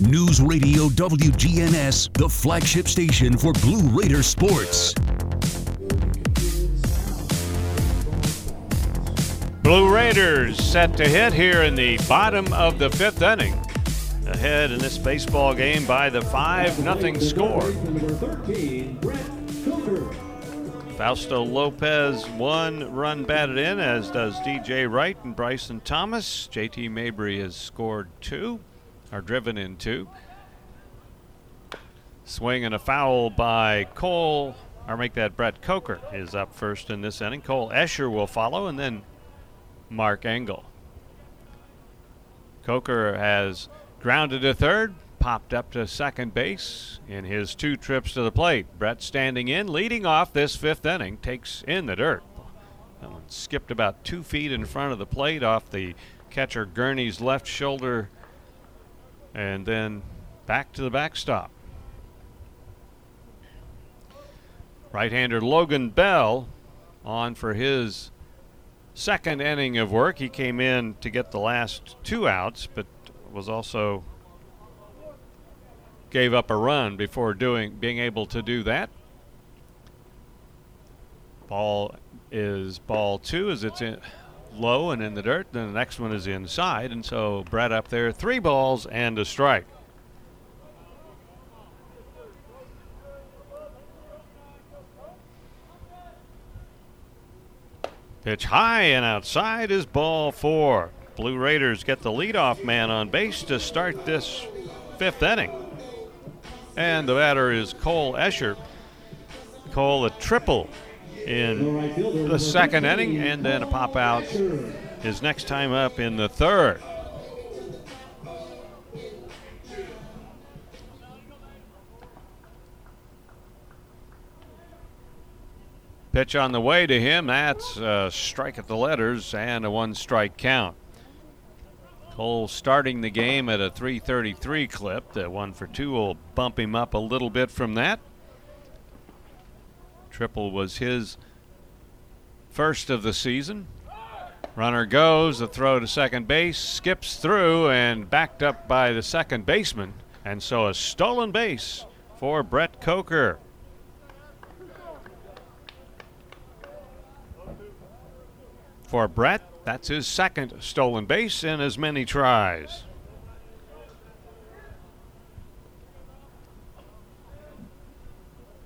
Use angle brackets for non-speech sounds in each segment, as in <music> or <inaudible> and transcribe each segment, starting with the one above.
News Radio WGNS, the flagship station for Blue Raider sports. Blue Raiders set to hit here in the bottom of the fifth inning. Ahead in this baseball game by the 5 0 score. Fausto Lopez, one run batted in, as does DJ Wright and Bryson Thomas. JT Mabry has scored two, or driven into. Swing and a foul by Cole, or make that Brett Coker is up first in this inning. Cole Escher will follow, and then Mark Engel. Coker has grounded to third, popped up to second base in his two trips to the plate. Brett standing in, leading off this fifth inning, takes in the dirt. That one skipped about two feet in front of the plate off the catcher Gurney's left shoulder and then back to the backstop. Right hander Logan Bell on for his second inning of work. He came in to get the last two outs, but was also gave up a run before doing being able to do that. Ball is ball two as it's in low and in the dirt. Then the next one is inside, and so Brett up there, three balls and a strike. Pitch high and outside is ball four. Blue Raiders get the leadoff man on base to start this fifth inning. And the batter is Cole Escher. Cole a triple in the second inning and then a pop out his next time up in the third. Pitch on the way to him. That's a strike at the letters and a one strike count. Cole starting the game at a 333 clip. The one for two will bump him up a little bit from that. Triple was his first of the season. Runner goes, a throw to second base, skips through and backed up by the second baseman. And so a stolen base for Brett Coker. For Brett, that's his second stolen base in as many tries.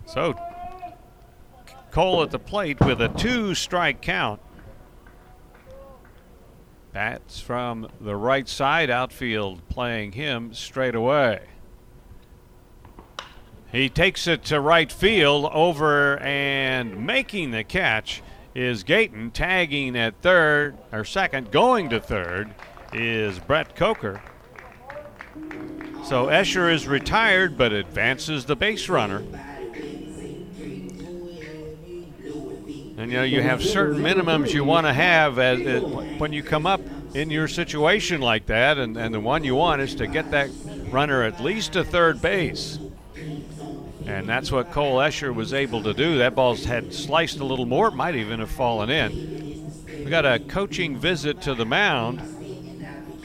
So Cole at the plate with a two strike count. Bats from the right side outfield playing him straight away. He takes it to right field over and making the catch is Gayton. Tagging at third or second, going to third is Brett Coker. So Escher is retired but advances the base runner. And you know you have certain minimums you want to have as, as, when you come up in your situation like that, and, and the one you want is to get that runner at least to third base. And that's what Cole Escher was able to do. That ball's had sliced a little more, it might even have fallen in. We got a coaching visit to the mound,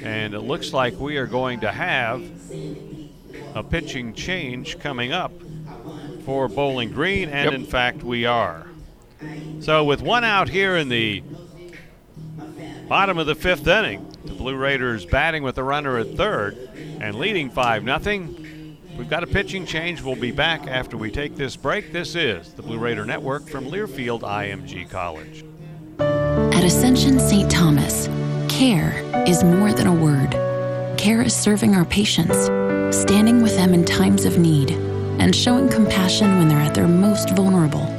and it looks like we are going to have a pitching change coming up for Bowling Green, and Yep. in fact, we are. So, with one out here in the bottom of the fifth inning, The Blue Raiders batting with a runner at third and leading 5 0. We've got a pitching change. We'll be back after we take this break. This is the Blue Raider Network from Learfield IMG College. At Ascension St. Thomas, care is more than a word. Care is serving our patients, standing with them in times of need, and showing compassion when they're at their most vulnerable.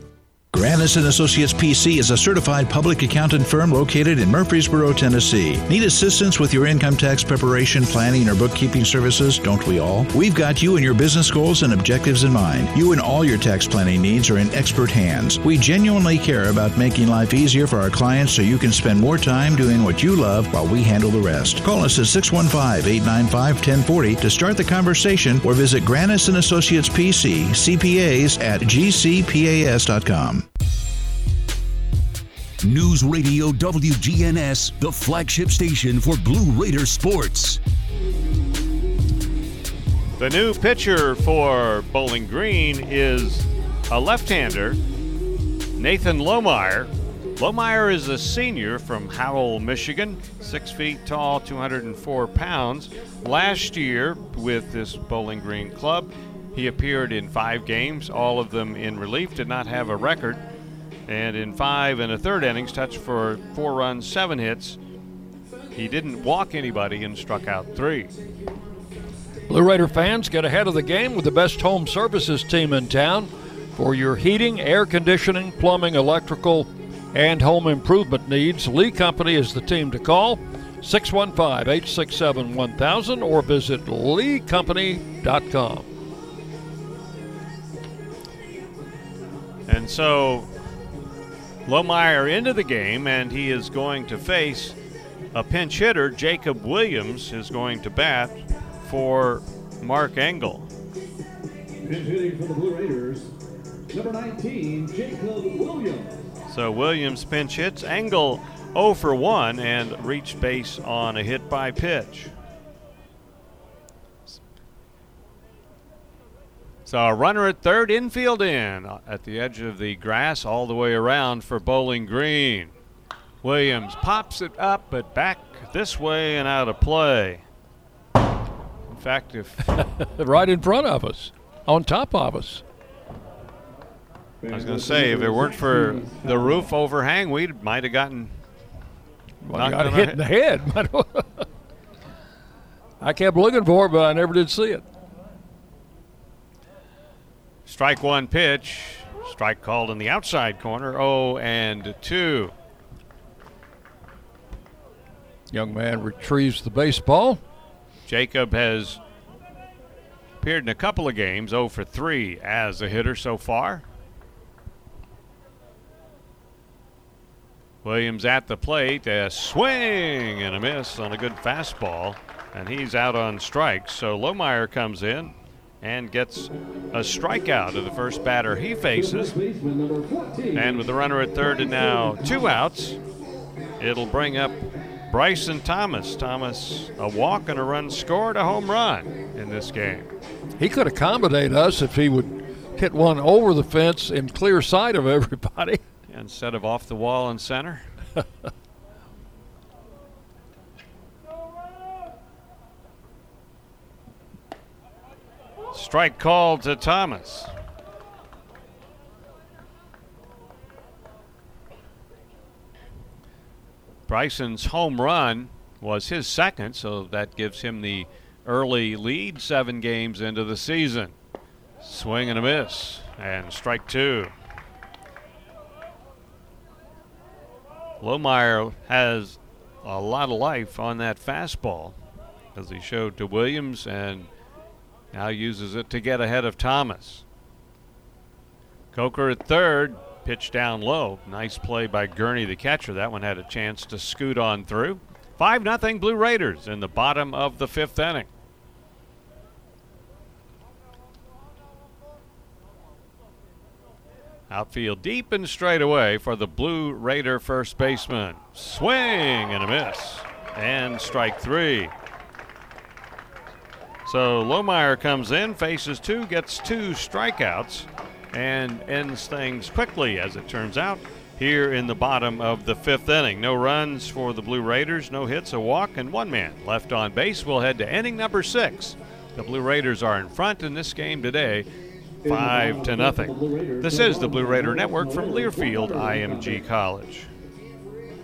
Granis and Associates PC is a certified public accountant firm located in Murfreesboro, Tennessee. Need assistance with your income tax preparation, planning, or bookkeeping services? Don't we all? We've got you and your business goals and objectives in mind. You and all your tax planning needs are in expert hands. We genuinely care about making life easier for our clients so you can spend more time doing what you love while we handle the rest. Call us at 615-895-1040 to start the conversation or visit Granis and Associates PC, CPAs at gcpas.com. News Radio WGNS, the flagship station for Blue Raider sports. The new pitcher for Bowling Green is a left hander, Nathan Lohmeyer. Lohmeyer is a senior from Howell, Michigan, six feet tall, 204 pounds. Last year, with this Bowling Green club, he appeared in five games, all of them in relief, did not have a record and in five and a third innings, touched for four runs, seven hits. He didn't walk anybody and struck out three. Blue Raider fans get ahead of the game with the best home services team in town for your heating, air conditioning, plumbing, electrical, and home improvement needs. Lee Company is the team to call. 615 867 1000 or visit leecompany.com. And so Lohmeyer into the game, and he is going to face a pinch hitter. Jacob Williams is going to bat for Mark Engel. Pinch hitting for the Blue Raiders, number 19, Jacob Williams. So Williams pinch hits. Engel 0 for 1 and reached base on a hit by pitch. So a runner at third, infield in uh, at the edge of the grass, all the way around for Bowling Green. Williams pops it up, but back this way and out of play. In fact, if <laughs> right in front of us, on top of us. I was going to say, if it weren't for the roof overhang, we might have gotten got hit in the head. <laughs> I kept looking for it, but I never did see it. Strike one pitch. Strike called in the outside corner. Oh, and 2. Young man retrieves the baseball. Jacob has appeared in a couple of games, 0 for 3 as a hitter so far. Williams at the plate, a swing and a miss on a good fastball, and he's out on strikes. So Lohmeyer comes in and gets a strikeout of the first batter he faces. And with the runner at third and now two outs, it'll bring up Bryson Thomas. Thomas, a walk and a run scored, a home run in this game. He could accommodate us if he would hit one over the fence in clear sight of everybody. <laughs> Instead of off the wall in center. <laughs> Strike called to Thomas. Bryson's home run was his second, so that gives him the early lead seven games into the season. Swing and a miss, and strike two. Lohmeyer has a lot of life on that fastball, as he showed to Williams, and now uses it to get ahead of Thomas. Coker at third, pitch down low. Nice play by Gurney, the catcher. That one had a chance to scoot on through. 5 0 Blue Raiders in the bottom of the fifth inning. Outfield deep and straight away for the Blue Raider first baseman. Swing and a miss. And strike three. So Lohmeyer comes in, faces two, gets two strikeouts, and ends things quickly, as it turns out, here in the bottom of the fifth inning. No runs for the Blue Raiders, no hits, a walk, and one man left on base. We'll head to inning number six. The Blue Raiders are in front in this game today, five to nothing. This is the Blue Raider Network from Learfield IMG College.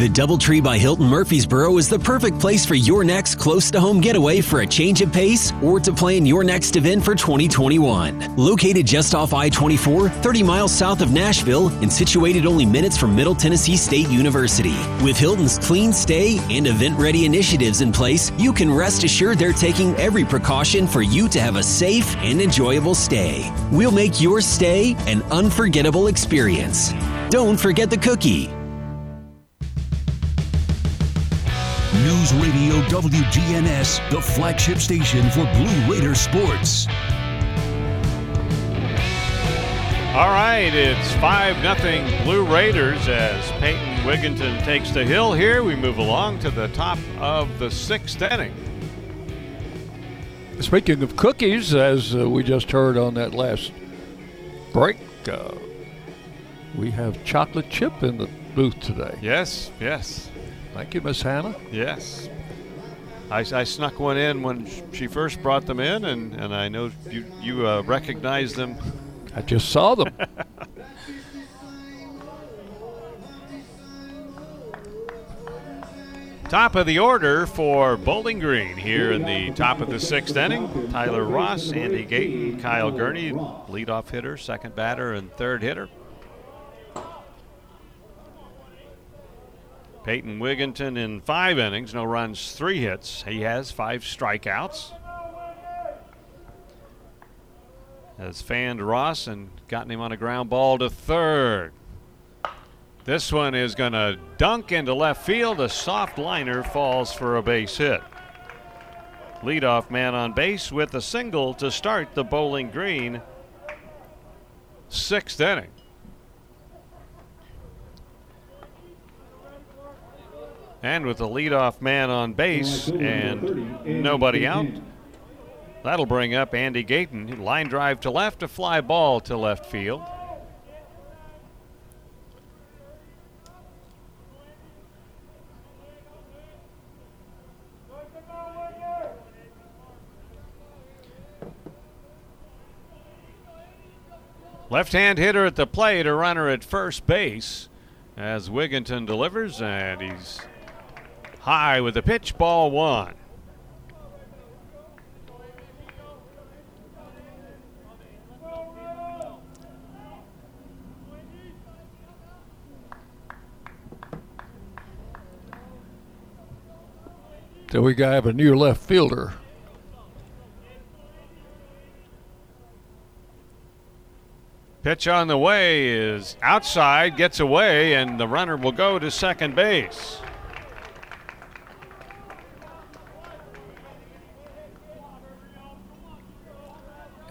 The Doubletree by Hilton Murfreesboro is the perfect place for your next close to home getaway for a change of pace or to plan your next event for 2021. Located just off I 24, 30 miles south of Nashville, and situated only minutes from Middle Tennessee State University. With Hilton's clean stay and event ready initiatives in place, you can rest assured they're taking every precaution for you to have a safe and enjoyable stay. We'll make your stay an unforgettable experience. Don't forget the cookie. News Radio WGNS, the flagship station for Blue Raider sports. All right, it's 5 nothing Blue Raiders as Peyton Wigginton takes the hill here. We move along to the top of the sixth inning. Speaking of cookies, as uh, we just heard on that last break, uh, we have chocolate chip in the booth today. Yes, yes. Thank you, Miss Hannah. Yes. I, I, snuck one in when she first brought them in, and, and I know you, you uh, recognized them. I just saw them. <laughs> top of the order for Bowling Green here in the top of the sixth inning. Tyler Ross, Andy Gayton, Kyle Gurney, leadoff hitter, second batter, and third hitter. Peyton Wigginton in five innings, no runs, three hits. He has five strikeouts. Has fanned Ross and gotten him on a ground ball to third. This one is going to dunk into left field. A soft liner falls for a base hit. Leadoff man on base with a single to start the Bowling Green sixth inning. And with the leadoff man on base and nobody out, that'll bring up Andy Gayton. Line drive to left, a fly ball to left field. Left hand hitter at the plate, a runner at first base as Wigginton delivers, and he's high with the pitch, ball one. So we got have a new left fielder. Pitch on the way is outside, gets away, and the runner will go to second base.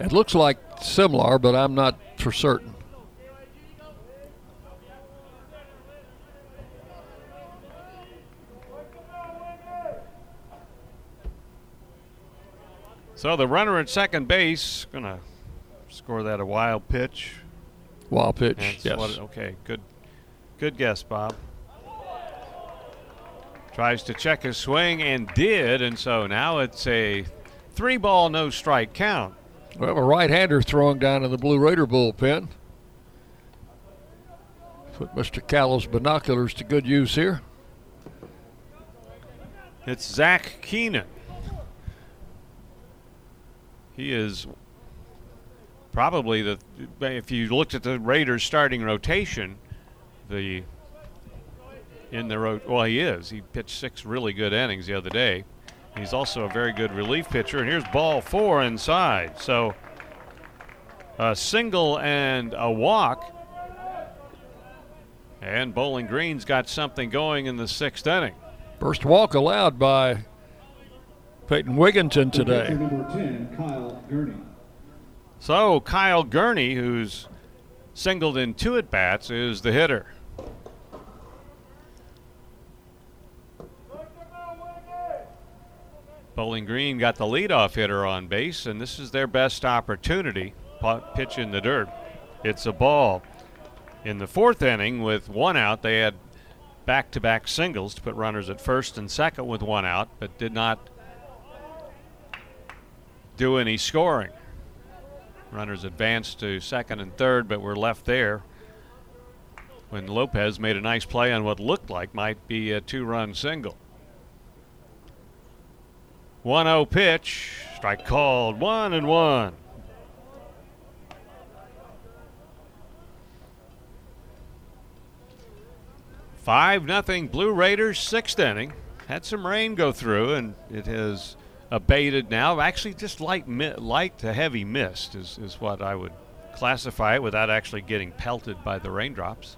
It looks like similar, but I'm not for certain. So the runner at second base gonna score that a wild pitch. Wild pitch. That's yes. What, okay. Good. Good guess, Bob. Tries to check his swing and did, and so now it's a three ball no strike count. We have a right-hander throwing down in the Blue Raider bullpen. Put Mr. Callow's binoculars to good use here. It's Zach Keenan. He is probably the if you looked at the Raiders starting rotation, the in the road. Well, he is. He pitched six really good innings the other day. He's also a very good relief pitcher. And here's ball four inside. So a single and a walk. And Bowling Green's got something going in the sixth inning. First walk allowed by Peyton Wigginton today. Number 10, Kyle Gurney. So Kyle Gurney, who's singled in two at bats, is the hitter. Bowling Green got the leadoff hitter on base, and this is their best opportunity. Pitch in the dirt. It's a ball. In the fourth inning, with one out, they had back to back singles to put runners at first and second with one out, but did not do any scoring. Runners advanced to second and third, but were left there when Lopez made a nice play on what looked like might be a two run single. 1 0 pitch. Strike called. 1 and 1. Five nothing Blue Raiders sixth inning. Had some rain go through, and it has abated now. Actually, just light light to heavy mist is, is what I would classify it without actually getting pelted by the raindrops.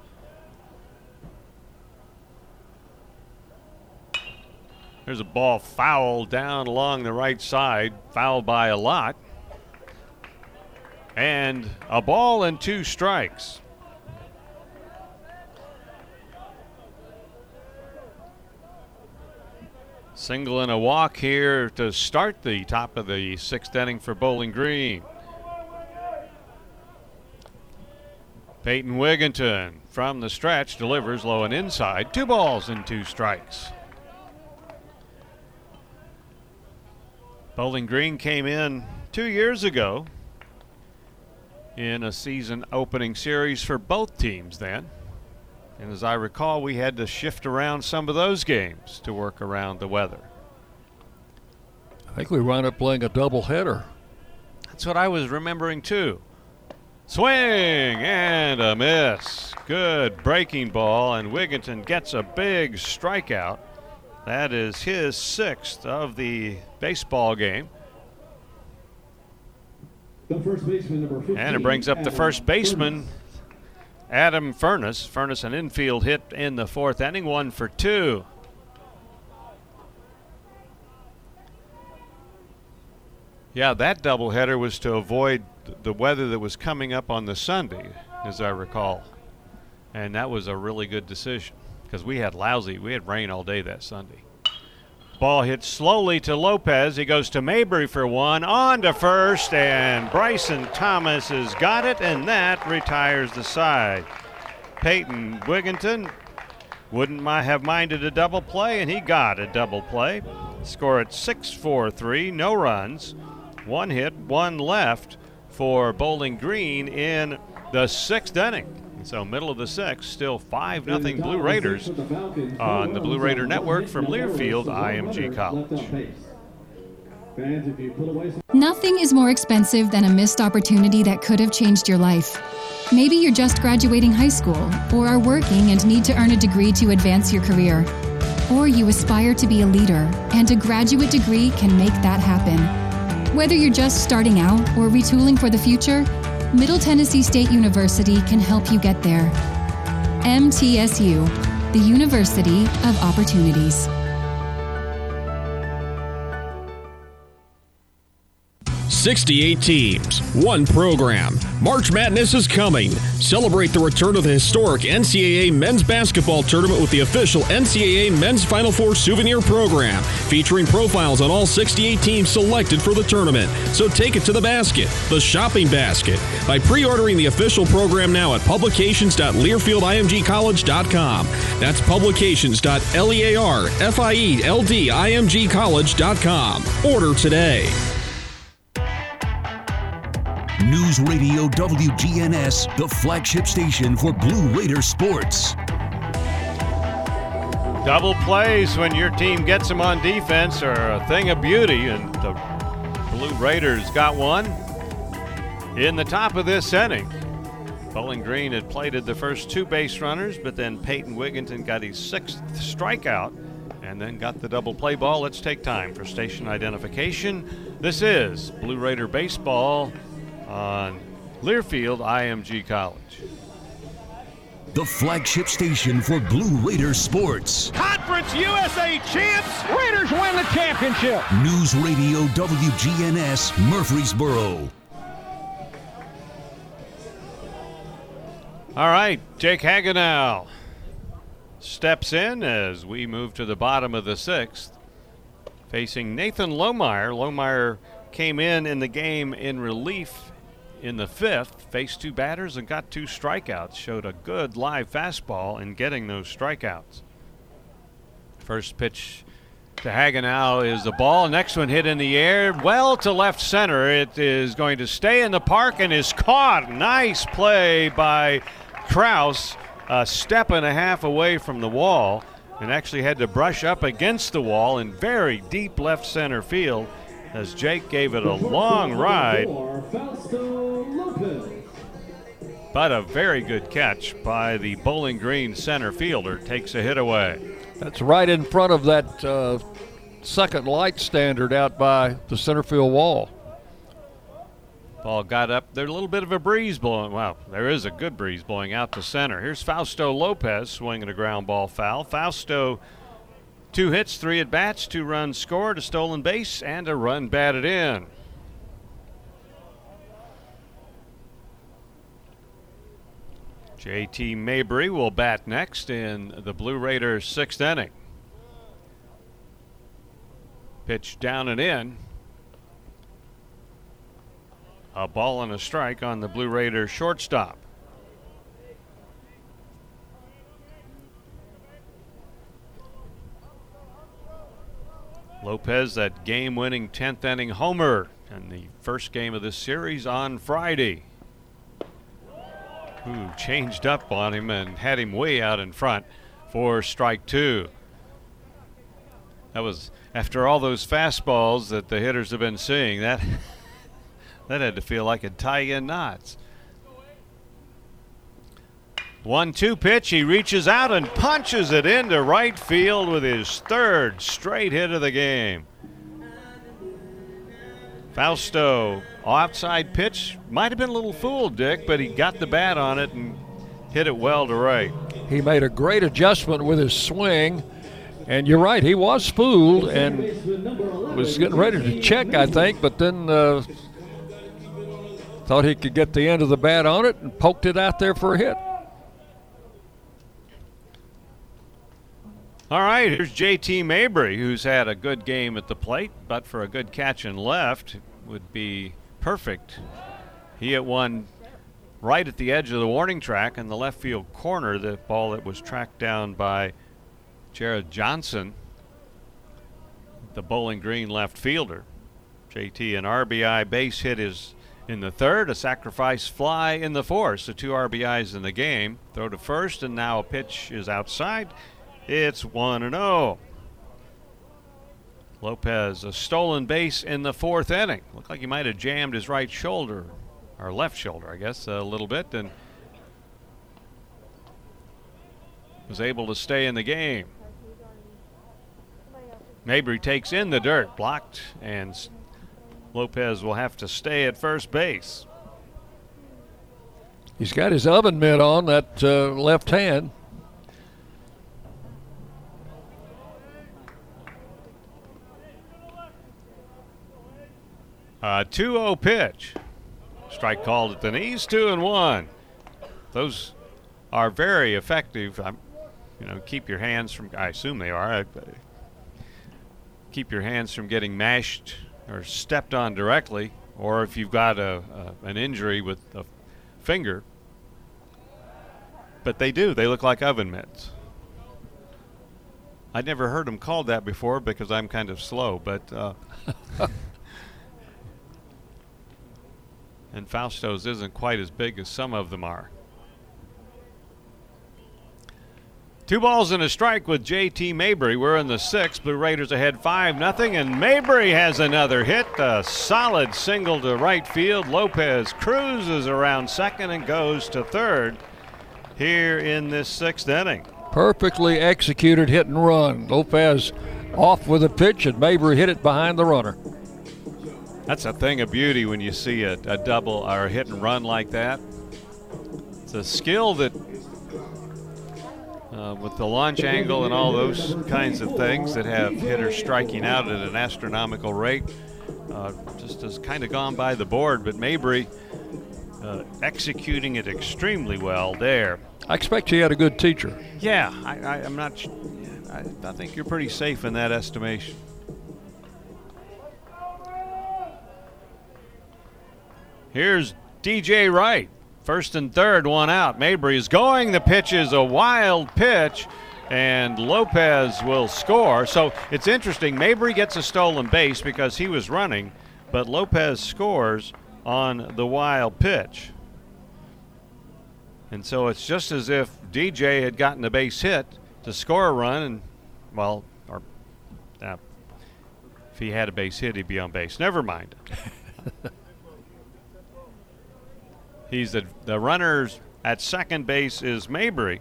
There's a ball foul down along the right side, fouled by a lot. And a ball and two strikes. Single and a walk here to start the top of the sixth inning for Bowling Green. Peyton Wigginton from the stretch delivers low and inside. Two balls and two strikes. Bowling Green came in two years ago in a season opening series for both teams then. And as I recall, we had to shift around some of those games to work around the weather. I think we wound up playing a doubleheader. That's what I was remembering too. Swing and a miss. Good breaking ball, and Wigginton gets a big strikeout. That is his sixth of the baseball game. The first baseman, number 15, and it brings up the first baseman, Adam Furnace. Furnace, an infield hit in the fourth inning, one for two. Yeah, that doubleheader was to avoid the weather that was coming up on the Sunday, as I recall. And that was a really good decision because we had lousy, we had rain all day that Sunday. Ball hits slowly to Lopez. He goes to Mabry for one, on to first, and Bryson Thomas has got it, and that retires the side. Peyton Wigginton wouldn't have minded a double play, and he got a double play. Score at 6 4 3, no runs, one hit, one left for Bowling Green in the sixth inning. So middle of the sixth, still 5 nothing Blue Raiders on the Blue Raider Network from Learfield IMG College. Nothing is more expensive than a missed opportunity that could have changed your life. Maybe you're just graduating high school, or are working and need to earn a degree to advance your career. Or you aspire to be a leader, and a graduate degree can make that happen. Whether you're just starting out or retooling for the future, Middle Tennessee State University can help you get there. MTSU, the University of Opportunities. 68 teams, one program. March Madness is coming. Celebrate the return of the historic NCAA men's basketball tournament with the official NCAA men's Final Four souvenir program, featuring profiles on all 68 teams selected for the tournament. So take it to the basket, the shopping basket, by pre ordering the official program now at publications.learfieldimgcollege.com. That's publications.learfieldimgcollege.com. Order today. News Radio WGNS, the flagship station for Blue Raider sports. Double plays when your team gets them on defense are a thing of beauty, and the Blue Raiders got one. in the top of this inning. Bowling Green had plated the first two base runners, but then Peyton Wigginton got his sixth strikeout and then got the double play ball. Let's take time for station identification. This is Blue Raider Baseball on Learfield IMG College. The flagship station for Blue Raider sports. Conference USA champs. Raiders win the championship. News Radio WGNS Murfreesboro. All right, Jake Hagenow steps in as we move to the bottom of the sixth, facing Nathan Lohmeyer. Lohmeyer came in in the game in relief in the fifth, faced two batters and got two strikeouts. Showed a good live fastball in getting those strikeouts. First pitch to Hagenow is the ball. Next one hit in the air, well to left center. It is going to stay in the park and is caught. Nice play by Kraus, a step and a half away from the wall, and actually had to brush up against the wall in very deep left center field as Jake gave it a long ride. But a very good catch by the Bowling Green center fielder takes a hit away. That's right in front of that uh, second light standard out by the center field wall. Ball got up. There's a little bit of a breeze blowing. Wow, there is a good breeze blowing out to center. Here's Fausto Lopez swinging a ground ball foul. Fausto, two hits, three at bats, two runs scored, a stolen base, and a run batted in. JT Mabry will bat next in the Blue Raiders' sixth inning. Pitch down and in. A ball and a strike on the Blue Raiders shortstop. Lopez, that game winning 10th inning homer in the first game of this series on Friday. Who changed up on him and had him way out in front for strike two. That was after all those fastballs that the hitters have been seeing. That <laughs> that had to feel like a tie in knots. One two pitch. He reaches out and punches it into right field with his third straight hit of the game. Fausto, outside pitch. Might have been a little fooled, Dick, but he got the bat on it and hit it well to right. He made a great adjustment with his swing. And you're right, he was fooled and was getting ready to check, I think, but then uh, thought he could get the end of the bat on it and poked it out there for a hit. All right, here's JT Mabry, who's had a good game at the plate, but for a good catch and left would be perfect. He hit one right at the edge of the warning track in the left field corner, the ball that was tracked down by Jared Johnson, the Bowling Green left fielder. JT, an RBI base hit is in the third, a sacrifice fly in the fourth. So two RBIs in the game. Throw to first, and now a pitch is outside. It's 1 and 0. Lopez, a stolen base in the fourth inning. Looked like he might have jammed his right shoulder, or left shoulder, I guess, a little bit, and was able to stay in the game. Mabry takes in the dirt, blocked, and Lopez will have to stay at first base. He's got his oven mitt on that uh, left hand. A 2 0 pitch. Strike called at the knees, 2 and 1. Those are very effective. I'm, you know, keep your hands from, I assume they are. keep your hands from getting mashed or stepped on directly, or if you've got a, a, an injury with a finger. But they do. They look like oven mitts. I'd never heard them called that before because I'm kind of slow, but. Uh, <laughs> and Fausto's isn't quite as big as some of them are. Two balls and a strike with J.T. Mabry. We're in the sixth. Blue Raiders ahead 5 nothing, and Mabry has another hit. A solid single to right field. Lopez cruises around second and goes to third here in this sixth inning. Perfectly executed hit and run. Lopez off with a pitch, and Mabry hit it behind the runner. That's a thing of beauty when you see a, a double or a hit and run like that. It's a skill that uh, with the launch angle and all those kinds of things that have hitters striking out at an astronomical rate. Uh, just has kind of gone by the board, but Mabry uh, executing it extremely well there. I expect you had a good teacher. Yeah, I, am not. I, I think you're pretty safe in that estimation. Here's DJ Wright. First and third, one out. Mabry is going. The pitch is a wild pitch, and Lopez will score. So it's interesting. Mabry gets a stolen base because he was running, but Lopez scores on the wild pitch. And so it's just as if DJ had gotten a base hit to score a run, and, well, or uh, if he had a base hit, he'd be on base. Never mind. <laughs> He's the, the runners at second base is Mabry.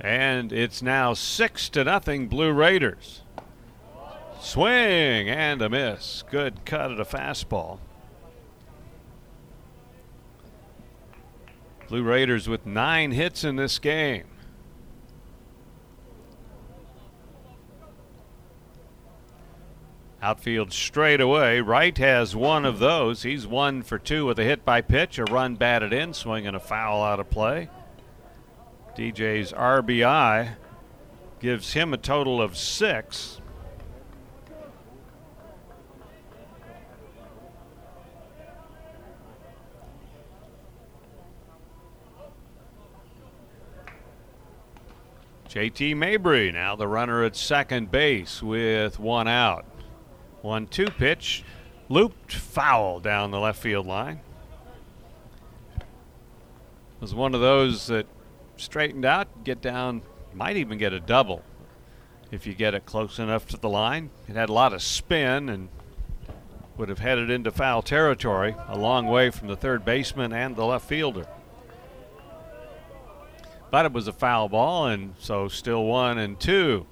And it's now six to nothing Blue Raiders. Swing and a miss. Good cut at a fastball. Blue Raiders with nine hits in this game. Outfield straight away. Wright has one of those. He's one for two with a hit by pitch, a run batted in, swinging a foul out of play. DJ's RBI gives him a total of six. JT Mabry now the runner at second base with one out. One two pitch, looped foul down the left field line. Was one of those that straightened out, get down, might even get a double if you get it close enough to the line. It had a lot of spin and would have headed into foul territory, a long way from the third baseman and the left fielder. But it was a foul ball, and so still one and two.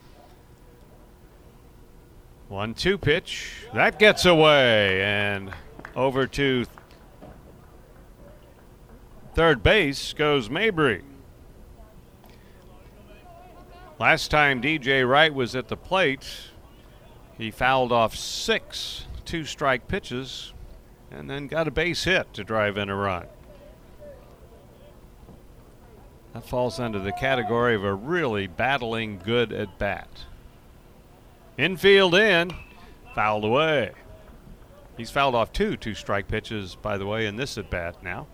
One two pitch. That gets away and over to third base goes Mabry. Last time DJ Wright was at the plate, he fouled off six two strike pitches and then got a base hit to drive in a run. That falls under the category of a really battling good at bat. Infield in, fouled away. He's fouled off two two strike pitches, by the way, in this at bat now.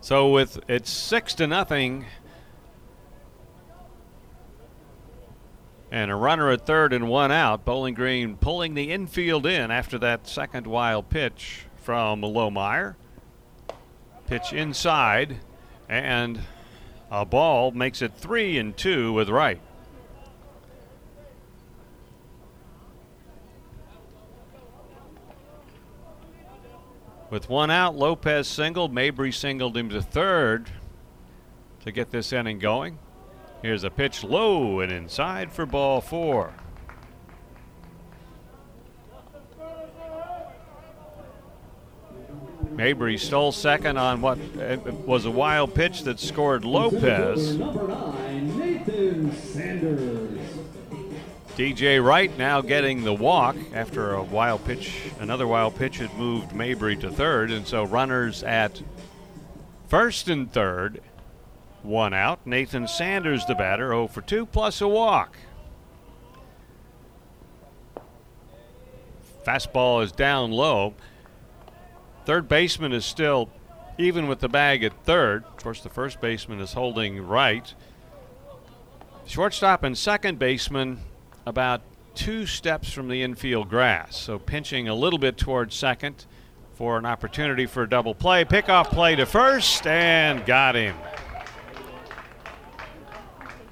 So with it's six to nothing, and a runner at third and one out. Bowling Green pulling the infield in after that second wild pitch from Lohmeyer. Pitch inside, and a ball makes it three and two with Wright. With one out, Lopez singled. Mabry singled him to third to get this inning going. Here's a pitch low and inside for ball four. Mabry stole second on what was a wild pitch that scored Lopez. Number nine, Nathan Sanders. DJ Wright now getting the walk after a wild pitch. Another wild pitch had moved Mabry to third, and so runners at first and third, one out. Nathan Sanders, the batter, 0 for 2, plus a walk. Fastball is down low. Third baseman is still even with the bag at third. Of course, the first baseman is holding right. Shortstop and second baseman about two steps from the infield grass. So pinching a little bit towards second for an opportunity for a double play. Pickoff play to first and got him.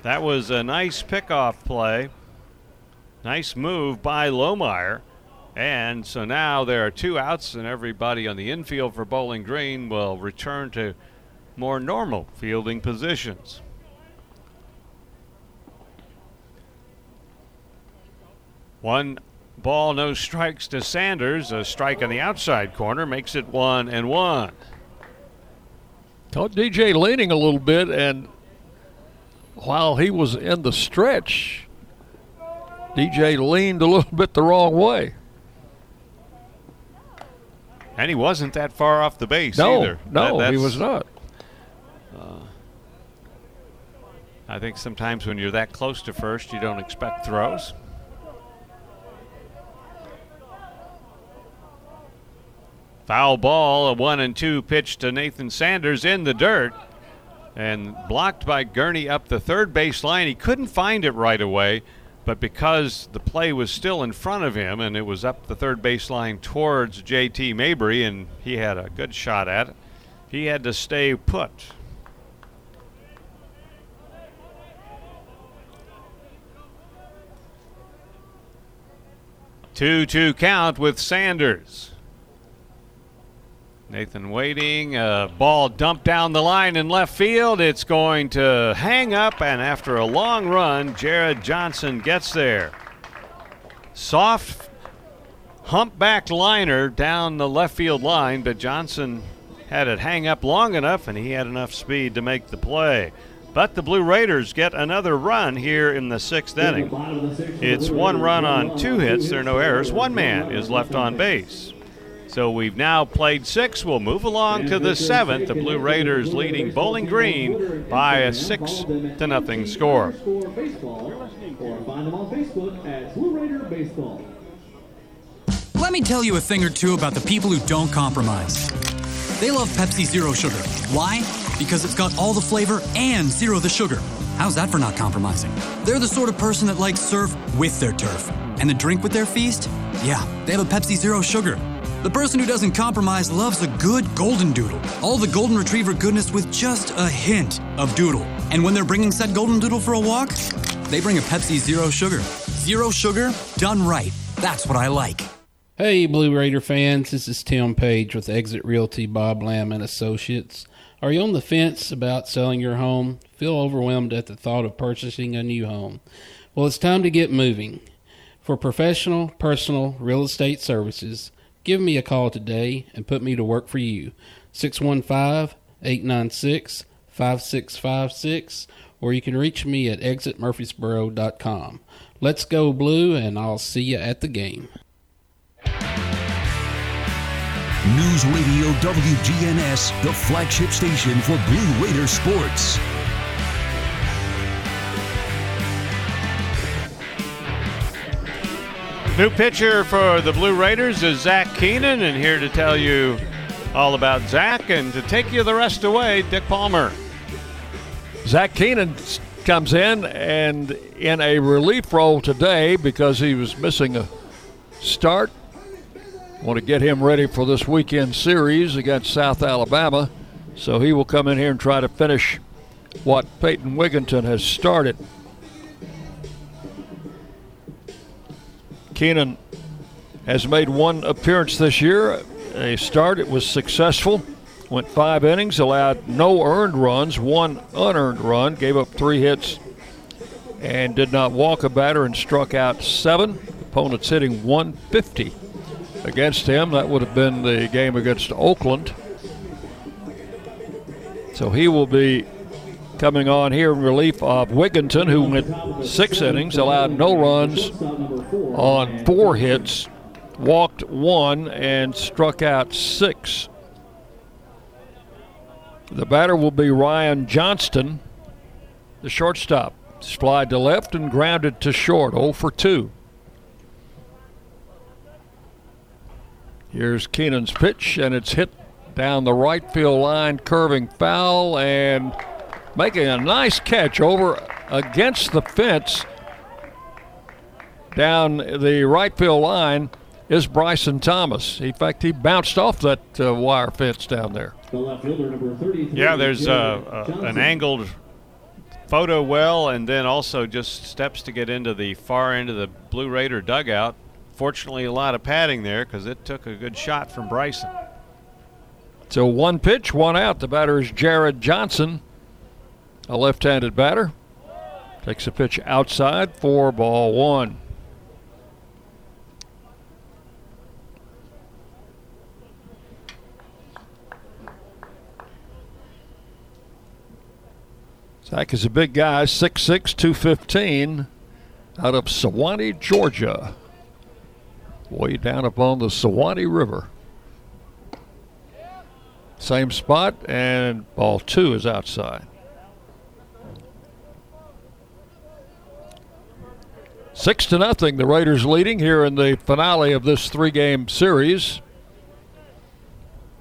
That was a nice pickoff play. Nice move by Lohmeyer. And so now there are two outs, and everybody on the infield for Bowling Green will return to more normal fielding positions. One ball, no strikes to Sanders. A strike on the outside corner makes it one and one. Caught DJ leaning a little bit, and while he was in the stretch, DJ leaned a little <laughs> bit the wrong way. And he wasn't that far off the base no, either. No, That- he was not. Uh, I think sometimes when you're that close to first, you don't expect throws. Foul ball, a one and two pitch to Nathan Sanders in the dirt and blocked by Gurney up the third base line. He couldn't find it right away, but because the play was still in front of him and it was up the third base line towards JT Mabry and he had a good shot at it, he had to stay put. Two two count with Sanders. Nathan waiting. A ball dumped down the line in left field. It's going to hang up, and after a long run, Jared Johnson gets there. Soft humpback liner down the left field line, but Johnson had it hang up long enough, and he had enough speed to make the play. But the Blue Raiders get another run here in the sixth inning. It's one run on two hits. There are no errors. One man is left on base. So we've now played six. We'll move along to the seventh. The Blue Raiders leading Bowling Green by a six to nothing score. Let me tell you a thing or two about the people who don't compromise. They love Pepsi Zero Sugar. Why? Because it's got all the flavor and zero the sugar. How's that for not compromising? They're the sort of person that likes surf with their turf. And the drink with their feast? Yeah, they have a Pepsi Zero Sugar. The person who doesn't compromise loves a good golden doodle. All the golden retriever goodness with just a hint of doodle. And when they're bringing said golden doodle for a walk, they bring a Pepsi Zero Sugar. Zero sugar, done right. That's what I like. Hey, Blue Raider fans, this is Tim Page with Exit Realty Bob Lamb and Associates. Are you on the fence about selling your home? Feel overwhelmed at the thought of purchasing a new home? Well, it's time to get moving. For professional, personal real estate services, give me a call today and put me to work for you. 615 896 5656, or you can reach me at exitmurfreesboro.com. Let's go, Blue, and I'll see you at the game. News Radio WGNS, the flagship station for Blue Raider sports. New pitcher for the Blue Raiders is Zach Keenan, and here to tell you all about Zach and to take you the rest away, Dick Palmer. Zach Keenan comes in and in a relief role today because he was missing a start. Want to get him ready for this weekend series against South Alabama. So he will come in here and try to finish what Peyton Wigginton has started. Keenan has made one appearance this year. A start, it was successful. Went five innings, allowed no earned runs, one unearned run, gave up three hits, and did not walk a batter and struck out seven. Opponents hitting 150 against him. That would have been the game against Oakland. So he will be coming on here in relief of Wigginton, who went six innings, allowed no runs on four hits, walked one, and struck out six. The batter will be Ryan Johnston, the shortstop. Flied to left and grounded to short, 0 for 2. Here's Keenan's pitch, and it's hit down the right field line, curving foul, and making a nice catch over against the fence down the right field line. is Bryson Thomas. In fact, he bounced off that uh, wire fence down there. The left fielder, number 33. Yeah, there's uh, uh, an angled photo well, and then also just steps to get into the far end of the Blue Raider dugout. Fortunately, a lot of padding there because it took a good shot from Bryson. So one pitch, one out. The batter is Jared Johnson, a left handed batter. Takes a pitch outside for ball one. Zach is a big guy, 6'6, 215, out of Suwanee, Georgia. Way down upon the Sewanee River. Same spot, and ball two is outside. Six to nothing, the Raiders leading here in the finale of this three game series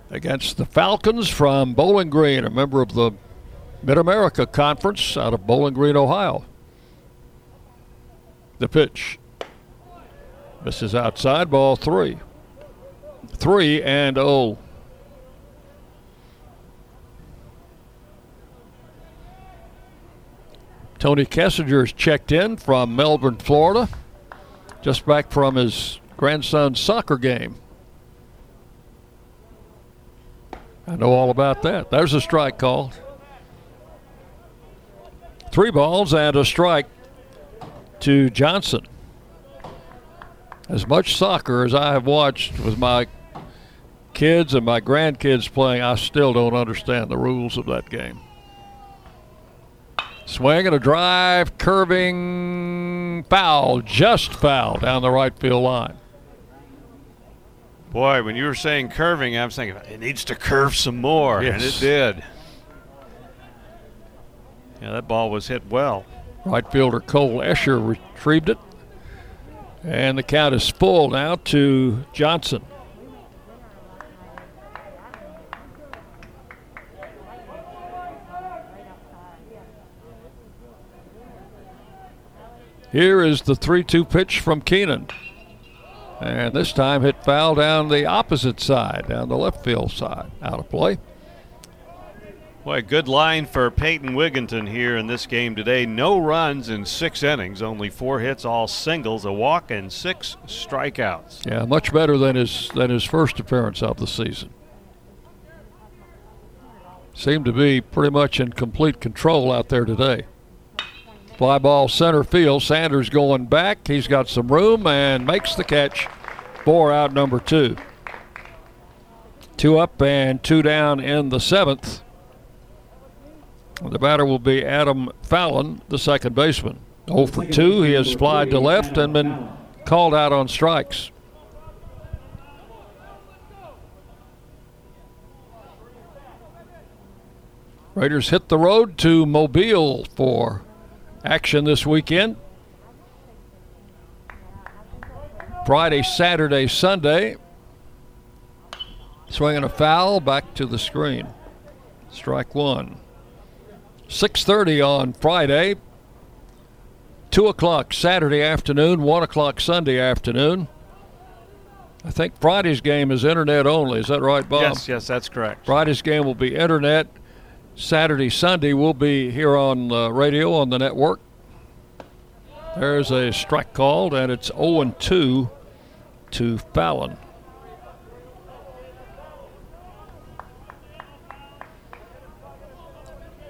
against the Falcons from Bowling Green, a member of the Mid America Conference out of Bowling Green, Ohio. The pitch misses outside, ball three. Three and oh. Tony Kessinger's checked in from Melbourne, Florida, just back from his grandson's soccer game. I know all about that. There's a strike call. Three balls and a strike to Johnson. As much soccer as I have watched with my kids and my grandkids playing, I still don't understand the rules of that game. Swing and a drive, curving foul, just foul down the right field line. Boy, when you were saying curving, I was thinking it needs to curve some more, and it did. Yeah, that ball was hit well. Right fielder Cole Escher retrieved it. And the count is full now to Johnson. Here is the 3 2 pitch from Keenan. And this time hit foul down the opposite side, down the left field side. Out of play. Boy, good line for Peyton Wigginton here in this game today. No runs in six innings, only four hits, all singles, a walk, and six strikeouts. Yeah, much better than his than his first appearance of the season. Seemed to be pretty much in complete control out there today. Fly ball center field. Sanders going back. He's got some room and makes the catch. For out number two. Two up and two down in the seventh. The batter will be Adam Fallon, the second baseman. 0 for 2. He has flied to left and been called out on strikes. Raiders hit the road to Mobile for action this weekend. Friday, Saturday, Sunday. Swinging a foul back to the screen. Strike one. 6:30 on Friday. Two o'clock Saturday afternoon. One o'clock Sunday afternoon. I think Friday's game is internet only. Is that right, Bob? Yes, yes, that's correct. Friday's game will be internet. Saturday, Sunday we'll be here on uh, radio on the network. There's a strike called, and it's 0 2 to Fallon.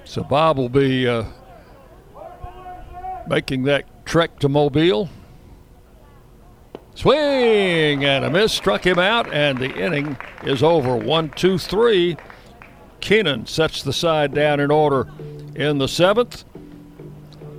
So Bob will be uh, making that trek to Mobile. Swing and a miss struck him out, and the inning is over. One, two, three. Keenan sets the side down in order in the seventh.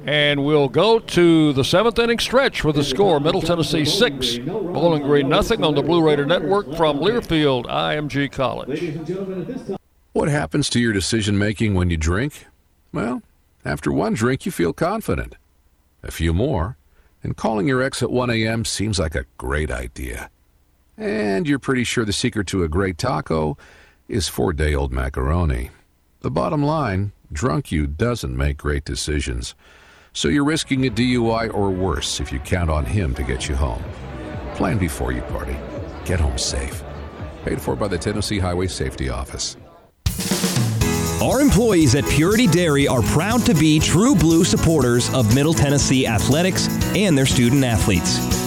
And we'll go to the seventh inning stretch with the score Middle Tennessee 6, Bowling Green nothing on the Blue Raider Network from Learfield IMG College. Ladies and gentlemen, at this time. What happens to your decision making when you drink? Well, after one drink, you feel confident. A few more, and calling your ex at 1 a.m. seems like a great idea. And you're pretty sure the secret to a great taco is four day old macaroni. The bottom line drunk you doesn't make great decisions. So you're risking a DUI or worse if you count on him to get you home. Plan before you party. Get home safe. Paid for by the Tennessee Highway Safety Office. Our employees at Purity Dairy are proud to be true blue supporters of Middle Tennessee athletics and their student athletes.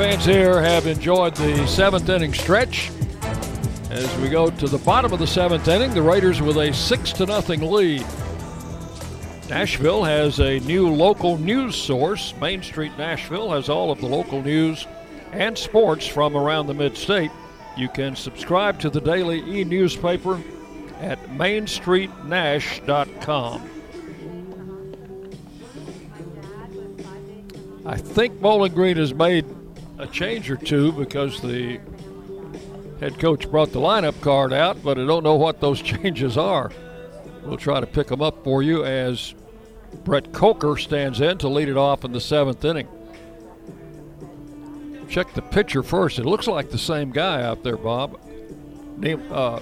Fans here have enjoyed the seventh inning stretch. As we go to the bottom of the seventh inning, the Raiders with a six to nothing lead. Nashville has a new local news source. Main Street Nashville has all of the local news and sports from around the mid-state. You can subscribe to the daily e-newspaper at mainstreetnash.com. I think Bowling Green has made a change or two because the head coach brought the lineup card out, but I don't know what those <laughs> changes are. We'll try to pick them up for you as Brett Coker stands in to lead it off in the seventh inning. Check the pitcher first. It looks like the same guy out there, Bob. Name, uh,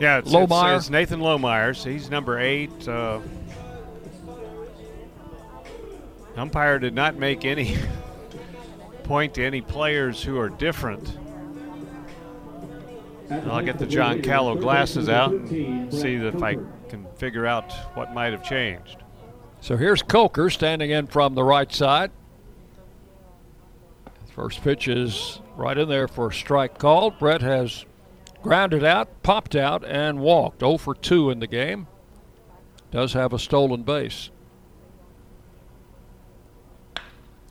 Yeah, it's, Lohmeyer. It's, it's Nathan Lohmeyers. He's number eight. Uh, umpire did not make any point to any players who are different. I'll get the John Callow glasses out and see if I can figure out what might have changed. So here's Coker standing in from the right side. First pitch is right in there for a strike called. Brett has grounded out, popped out, and walked. 0 for 2 in the game. Does have a stolen base.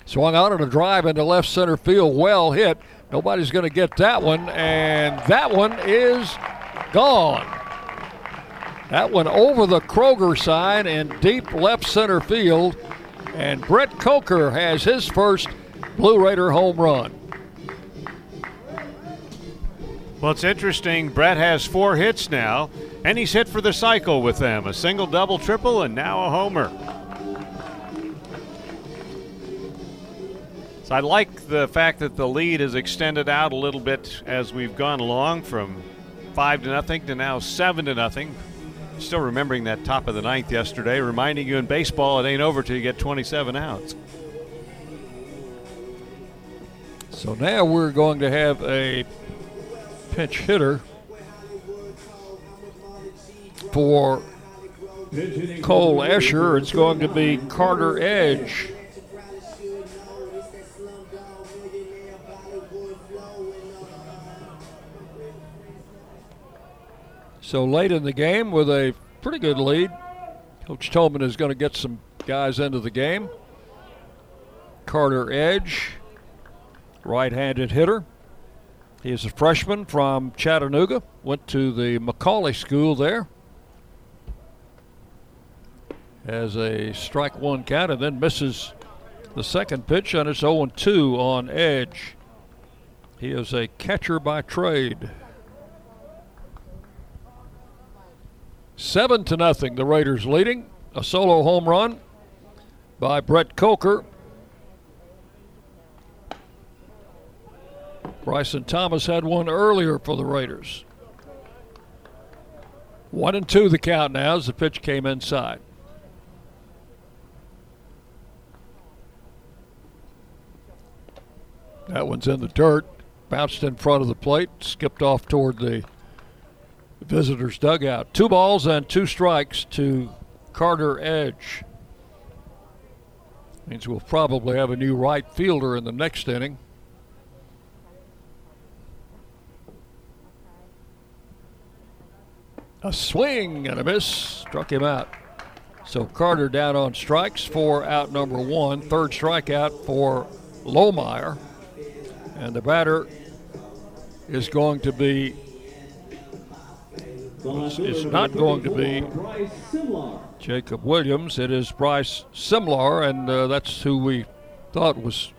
Swung out on a drive into left center field. Well hit. Nobody's going to get that one, and that one is gone. That one over the Kroger sign in deep left center field. And Brett Coker has his first Blue Raider home run. Well, it's interesting. Brett has four hits now, and he's hit for the cycle with them a single, double, triple, and now a homer. So I like the fact that the lead has extended out a little bit as we've gone along from five to nothing to now seven to nothing. Still remembering that top of the ninth yesterday, reminding you in baseball it ain't over till you get 27 outs. So now we're going to have a pinch hitter for Cole Escher. It's going to be Carter Edge. So late in the game with a pretty good lead, Coach Toman is going to get some guys into the game. Carter Edge, right handed hitter. He is a freshman from Chattanooga, went to the McCallie School there. Has a strike one count and then misses the second pitch, and it's 0 2 on Edge. He is a catcher by trade. Seven to nothing, the Raiders leading. A solo home run by Brett Coker. Bryson Thomas had one earlier for the Raiders. One and two the count now as the pitch came inside. That one's in the dirt, bounced in front of the plate, skipped off toward the visitors' dugout. Two balls and two strikes to Carter Edge. Means we'll probably have a new right fielder in the next inning. A swing and a miss struck him out. So Carter down on strikes for out number one. Third strikeout for Lohmeyer. And the batter is going to be it's not going to be Jacob Williams. It is Bryce Simlar, and uh, that's who we thought was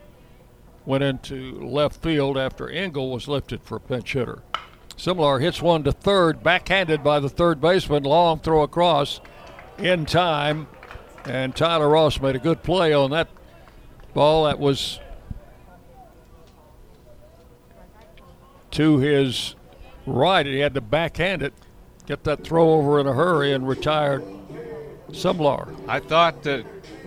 went into left field after Engel was lifted for a pinch hitter. Simlar hits one to third, backhanded by the third baseman. Long throw across in time, and Tyler Ross made a good play on that ball. That was to his right. He had to backhand it get that throw over in a hurry and retired Simlar. I thought that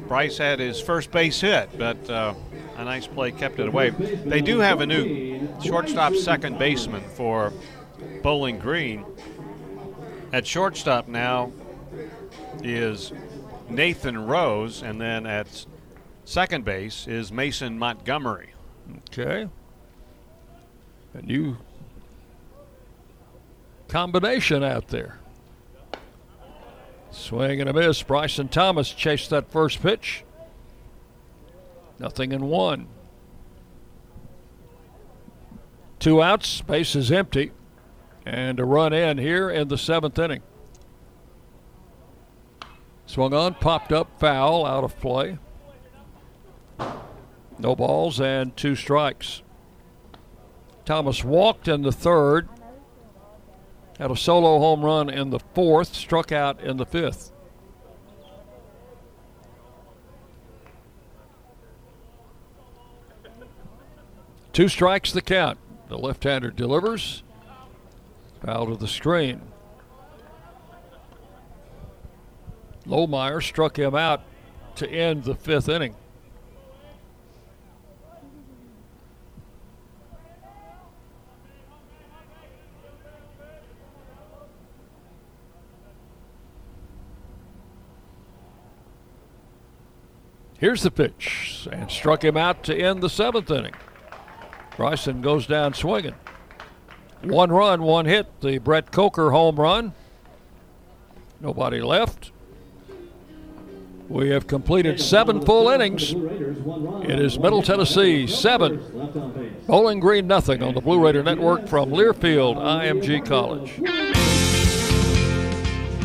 Bryce had his first base hit, but uh, a nice play kept it away. They do have a new shortstop second baseman for Bowling Green. At shortstop now is Nathan Rose, and then at second base is Mason Montgomery. Okay. And you combination out there. Swing and a miss. Bryson Thomas chased that first pitch. Nothing in one. Two outs, base is empty, and a run in here in the seventh inning. Swung on, popped up, foul, out of play. No balls and two strikes. Thomas walked in the third, had a solo home run in the fourth, struck out in the fifth. Two strikes the count. The left hander delivers. Foul to the screen. Lohmeyer struck him out to end the fifth inning. Here's the pitch, and struck him out to end the seventh inning. Bryson goes down swinging. One run, one hit, the Brett Coker home run. Nobody left. We have completed seven full innings. It is Middle Tennessee seven, Bowling Green nothing on the Blue Raider Network from Learfield IMG College.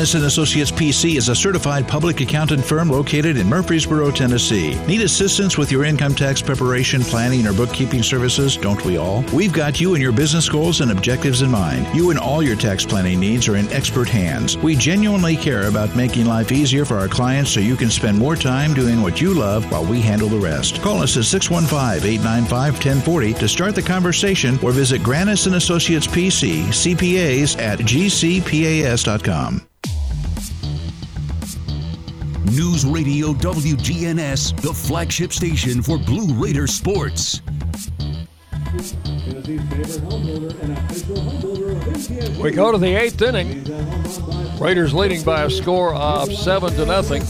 Granis and Associates PC is a certified public accountant firm located in Murfreesboro, Tennessee. Need assistance with your income tax preparation, planning, or bookkeeping services? Don't we all? We've got you and your business goals and objectives in mind. You and all your tax planning needs are in expert hands. We genuinely care about making life easier for our clients so you can spend more time doing what you love while we handle the rest. Call us at 615-895-1040 to start the conversation or visit Granis and Associates PC, CPAs at gcpas.com. News Radio WGNS, the flagship station for Blue Raider sports. We go to the eighth inning. Raiders leading by a score of seven to nothing.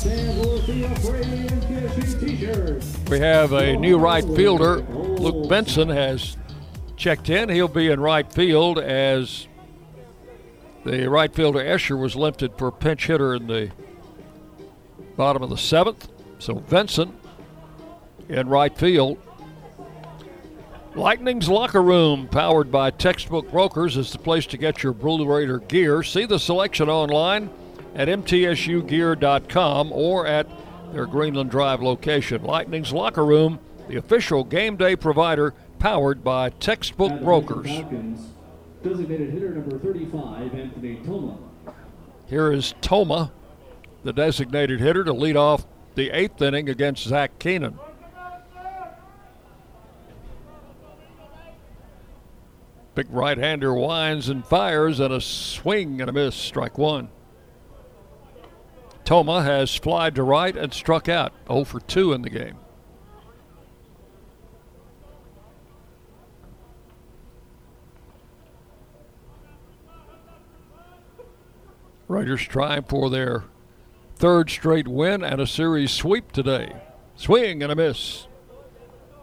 We have a new right fielder. Luke Benson has checked in. He'll be in right field as the right fielder Escher was lifted for pinch hitter in the bottom of the seventh. So Vincent in right field. Lightning's Locker Room, powered by Textbook Brokers, is the place to get your Blue Raider gear. See the selection online at mtsugear.com or at their Greenland Drive location. Lightning's Locker Room, the official game day provider, powered by Textbook Brokers. Designated hitter number 35, Anthony Toma. Here is Toma, the designated hitter, to lead off the eighth inning against Zach Keenan. Big right hander winds and fires, and a swing and a miss, strike one. Toma has flied to right and struck out 0 for 2 in the game. Raiders trying for their third straight win and a series sweep today. Swing and a miss.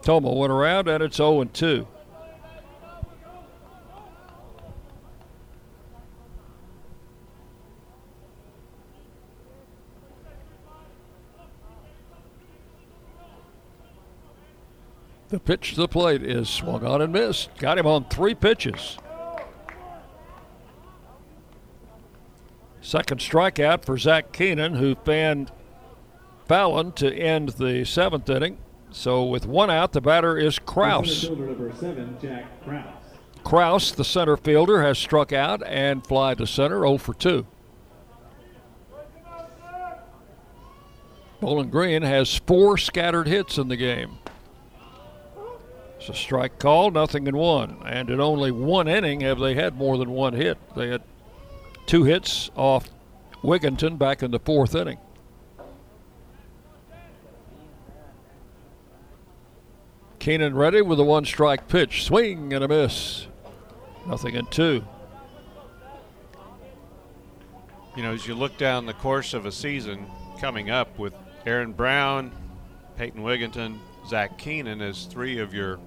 Toma went around and it's 0 2. The pitch to the plate is swung on and missed. Got him on three pitches. Second strikeout for Zach Keenan, who fanned Fallon to end the seventh inning. So with one out, the batter is Kraus. Seven, Kraus. Kraus, the center fielder, has struck out and fly to center, 0 for 2. Bowling Green has four scattered hits in the game. It's a strike call, nothing in one. And in only one inning have they had more than one hit. They had two hits off Wigginton back in the fourth inning. Keenan ready with a one strike pitch. Swing and a miss. Nothing in two. You know, as you look down the course of a season coming up with Aaron Brown, Peyton Wigginton, Zach Keenan as three of your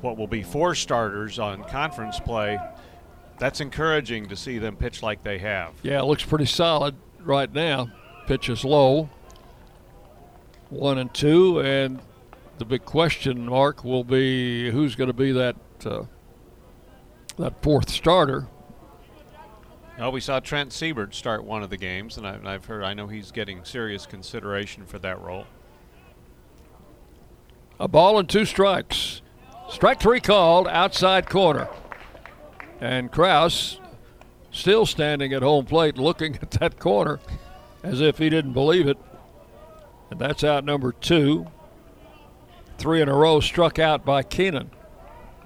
what will be four starters on conference play, that's encouraging to see them pitch like they have. Yeah, it looks pretty solid right now. Pitch is low. One and two, and the big question mark will be who's going to be that uh, that fourth starter. Well, we saw Trent Siebert start one of the games, and I, have heard I know he's getting serious consideration for that role. A ball and two strikes. Strike three called outside corner. And Kraus still standing at home plate looking <laughs> at that corner as if he didn't believe it. And that's out number two. Three in a row struck out by Keenan.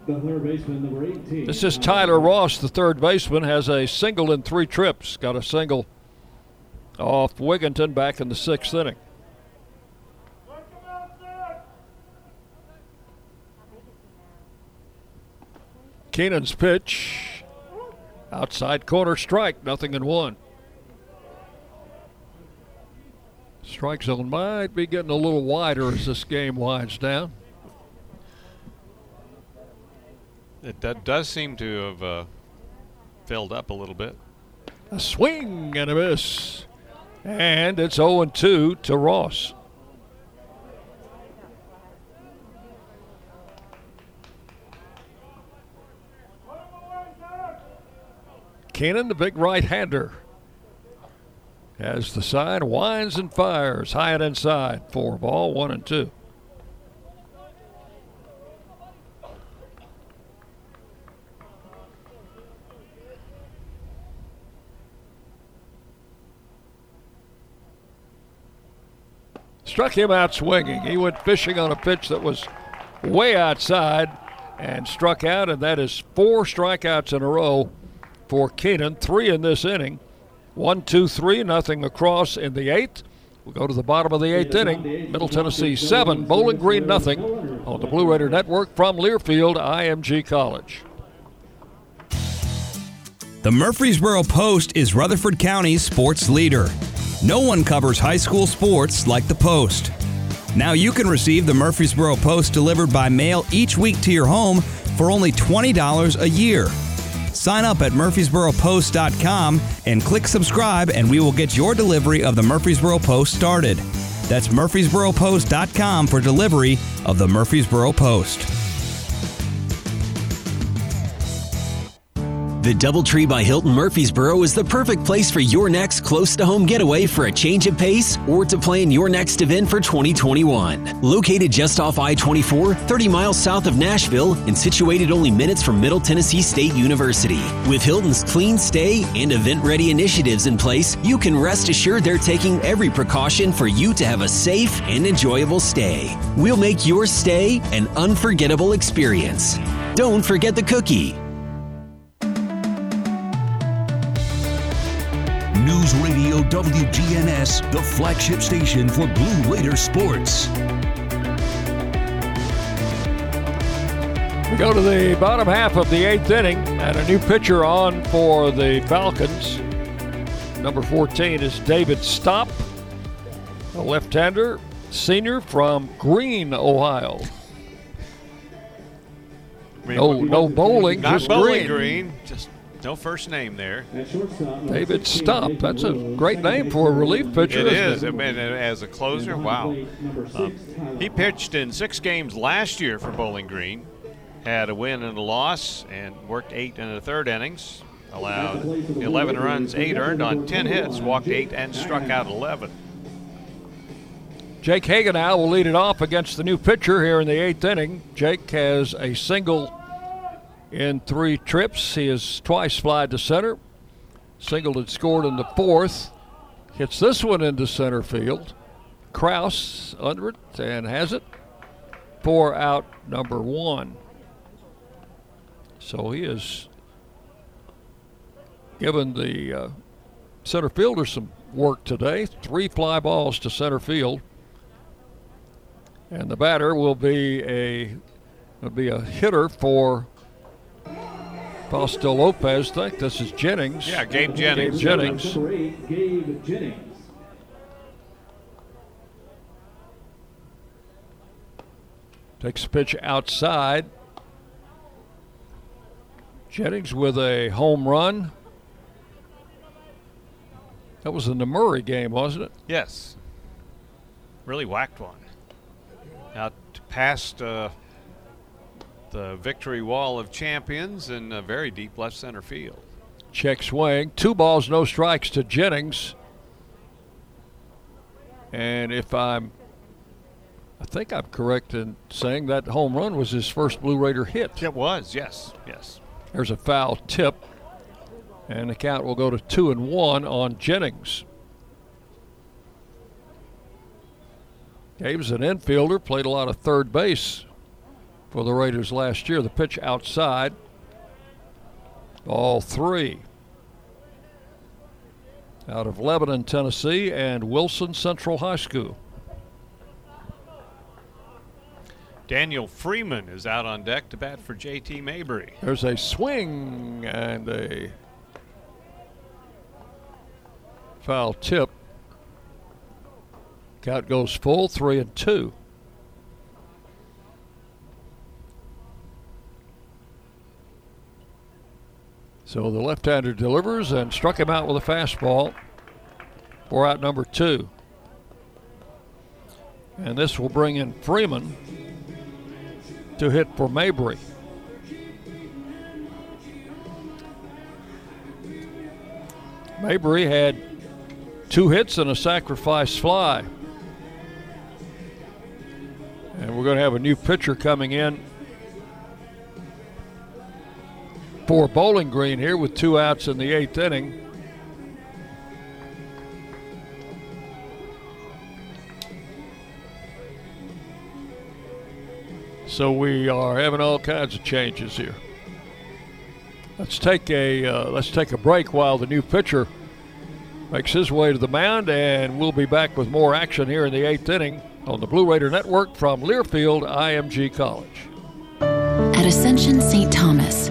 The third baseman, number 18. This is Tyler Ross, the third baseman, has a single in three trips. Got a single off Wigginton back in the sixth inning. Keenan's pitch. Outside corner strike, nothing in one. Strike zone might be getting a little wider as this game winds down. It that does seem to have uh, filled up a little bit. A swing and a miss. And it's 0 2 to Ross. Keenan, the big right hander, as the side winds and fires high and inside. For ball, one and two. Struck him out swinging. He went fishing on a pitch that was way outside and struck out, and that is four strikeouts in a row for Keenan. Three in this inning. One, two, three, nothing across in the eighth. We'll go to the bottom of the eighth inning. Middle Tennessee seven, Bowling Green nothing on the Blue Raider Network from Learfield IMG College. The Murfreesboro Post is Rutherford County's sports leader. No one covers high school sports like the Post. Now you can receive the Murfreesboro Post delivered by mail each week to your home for only $20 a year. Sign up at murfreesboropost.com and click subscribe, and we will get your delivery of the Murfreesboro Post started. That's murfreesboropost.com for delivery of the Murfreesboro Post. The Doubletree by Hilton Murfreesboro is the perfect place for your next close to home getaway for a change of pace or to plan your next event for 2021. Located just off I 24, 30 miles south of Nashville, and situated only minutes from Middle Tennessee State University. With Hilton's clean stay and event ready initiatives in place, you can rest assured they're taking every precaution for you to have a safe and enjoyable stay. We'll make your stay an unforgettable experience. Don't forget the cookie. News Radio WGNS, the flagship station for Blue Raider sports. We go to the bottom half of the eighth inning, and a new pitcher on for the Falcons. Number 14 is David Stopp, a left-hander, senior from Green, Ohio. No, no bowling, Not just bowling green. green. Just no first name there. David Stopp. That's a great name for a relief pitcher. It isn't is. I mean, as a closer, wow. Um, he pitched in six games last year for Bowling Green, had a win and a loss, and worked eight and a third innings. Allowed 11 runs, eight earned on 10 hits, walked eight, and struck out 11. Jake Hagenow will lead it off against the new pitcher here in the eighth inning. Jake has a single in three trips. He has twice flied to center. Singled and scored in the fourth. Hits this one into center field. Kraus under it and has it. For out, number one. So he is given the uh, center fielder some work today. Three fly balls to center field. And the batter will be a will be a hitter for Fausto Lopez. I think this is Jennings. Yeah, Gabe Jennings. Gabe Jennings. Gabe Jennings. Takes a pitch outside. Jennings with a home run. That was in the Murray game, wasn't it? Yes. Really whacked one. Out past uh, the victory wall of champions in a very deep left center field. Check swing. Two balls, no strikes to Jennings. And if I'm, I think I'm correct in saying that home run was his first Blue Raider hit. It was, yes, yes. There's a foul tip, and the count will go to two and one on Jennings. Gabe's an infielder, played a lot of third base for the Raiders last year. The pitch outside. All three. Out of Lebanon, Tennessee, and Wilson Central High School. Daniel Freeman is out on deck to bat for JT Mabry. There's a swing and a foul tip. Count goes full, three and two. So the left-hander delivers and struck him out with a fastball for out number two. And this will bring in Freeman to hit for Mabry. Mabry had two hits and a sacrifice fly. And we're going to have a new pitcher coming in for Bowling Green here with two outs in the eighth inning. So we are having all kinds of changes here. Let's take a uh, let's take a break while the new pitcher makes his way to the mound, and we'll be back with more action here in the eighth inning on the Blue Raider Network from Learfield IMG College. At Ascension St. Thomas,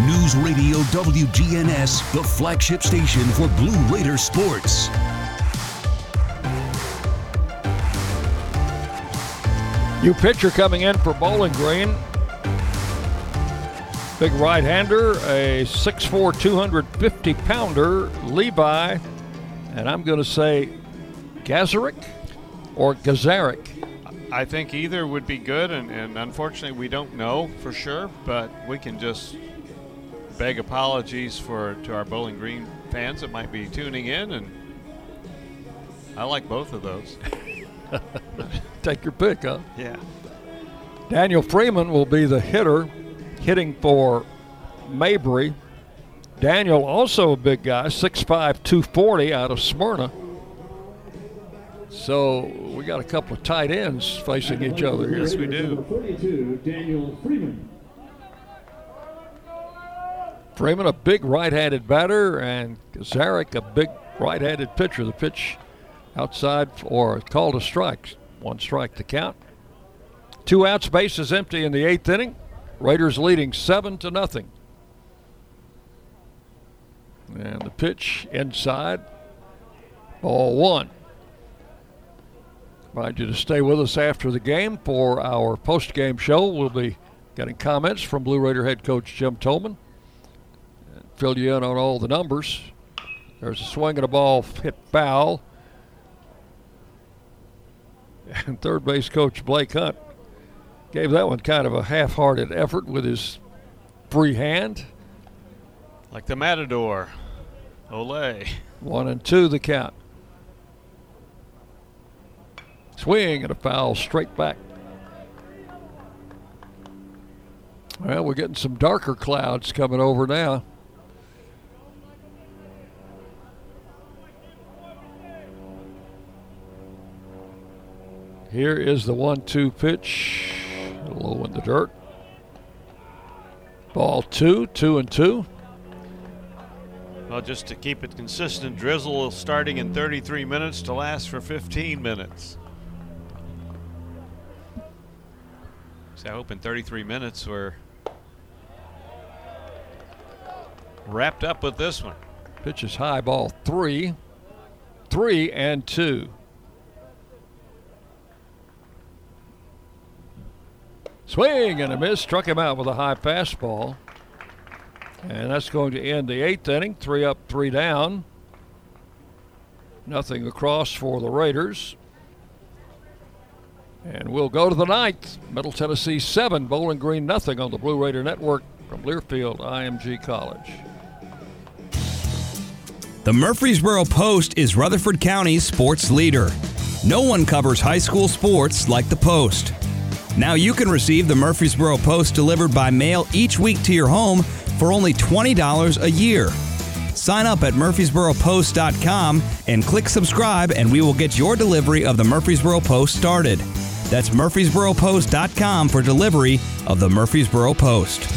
News Radio WGNS, the flagship station for Blue Raider sports. New pitcher coming in for Bowling Green. Big right hander, a 6'4, 250 pounder, Levi, and I'm going to say Gazarick or Gazarick. I think either would be good, and, and unfortunately, we don't know for sure, but we can just beg apologies for to our Bowling Green fans that might be tuning in, and I like both of those. <laughs> Take your pick, huh? Yeah. Daniel Freeman will be the hitter, hitting for Mabry. Daniel, also a big guy, 6'5, 240 out of Smyrna. So we got a couple of tight ends facing each other here. Yes, we do. 42, Daniel Freeman. Freeman, a big right-handed batter, and Zarek, a big right-handed pitcher. The pitch outside or called a strike. One strike to count. Two outs, bases empty in the eighth inning. Raiders leading seven to nothing. And the pitch inside. Ball one. Invite you to stay with us after the game for our post-game show. We'll be getting comments from Blue Raider head coach Jim Toman. Fill you in on all the numbers. There's a swing and a ball hit foul. And third base coach Blake Hunt gave that one kind of a half-hearted effort with his free hand. Like the Matador. Ole. One and two the count. Swing and a foul straight back. Well, we're getting some darker clouds coming over now. Here is the one two pitch. Low in the dirt. Ball two, two and two. Well, just to keep it consistent, drizzle starting in 33 minutes to last for 15 minutes. So I hope in 33 minutes we're wrapped up with this one. Pitch is high ball three, three and two. Swing and a miss, struck him out with a high fastball. And that's going to end the eighth inning. Three up, three down. Nothing across for the Raiders. And we'll go to the ninth. Middle Tennessee seven, Bowling Green nothing on the Blue Raider Network from Learfield IMG College. The Murfreesboro Post is Rutherford County's sports leader. No one covers high school sports like the Post. Now you can receive the Murfreesboro Post delivered by mail each week to your home for only $20 a year. Sign up at murfreesboropost.com and click subscribe, and we will get your delivery of the Murfreesboro Post started. That's murfreesboropost.com for delivery of the Murfreesboro Post.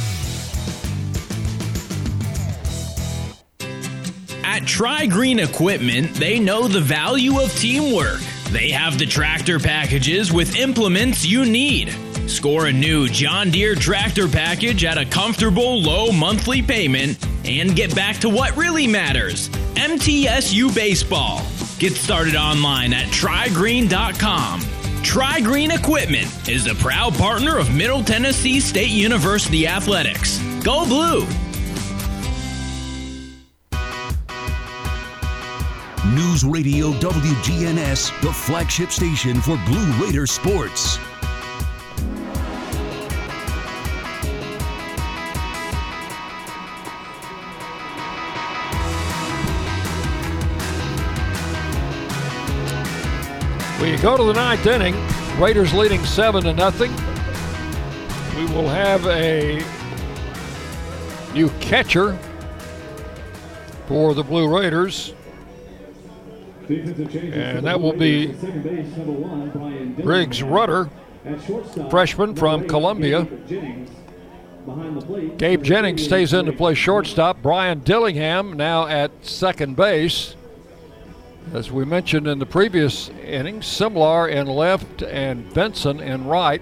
At Tri Green Equipment, they know the value of teamwork. They have the tractor packages with implements you need. Score a new John Deere tractor package at a comfortable low monthly payment and get back to what really matters MTSU Baseball. Get started online at trygreen.com. Tri Green Equipment is a proud partner of Middle Tennessee State University Athletics. Go Blue! News Radio WGNS, the flagship station for Blue Raider sports. We go to the ninth inning. Raiders leading seven to nothing. We will have a new catcher for the Blue Raiders. And that will be Briggs Rudder, freshman from Columbia. Gabe Jennings stays in to play shortstop. Brian Dillingham now at second base. As we mentioned in the previous inning, Simlar in left and Benson in right.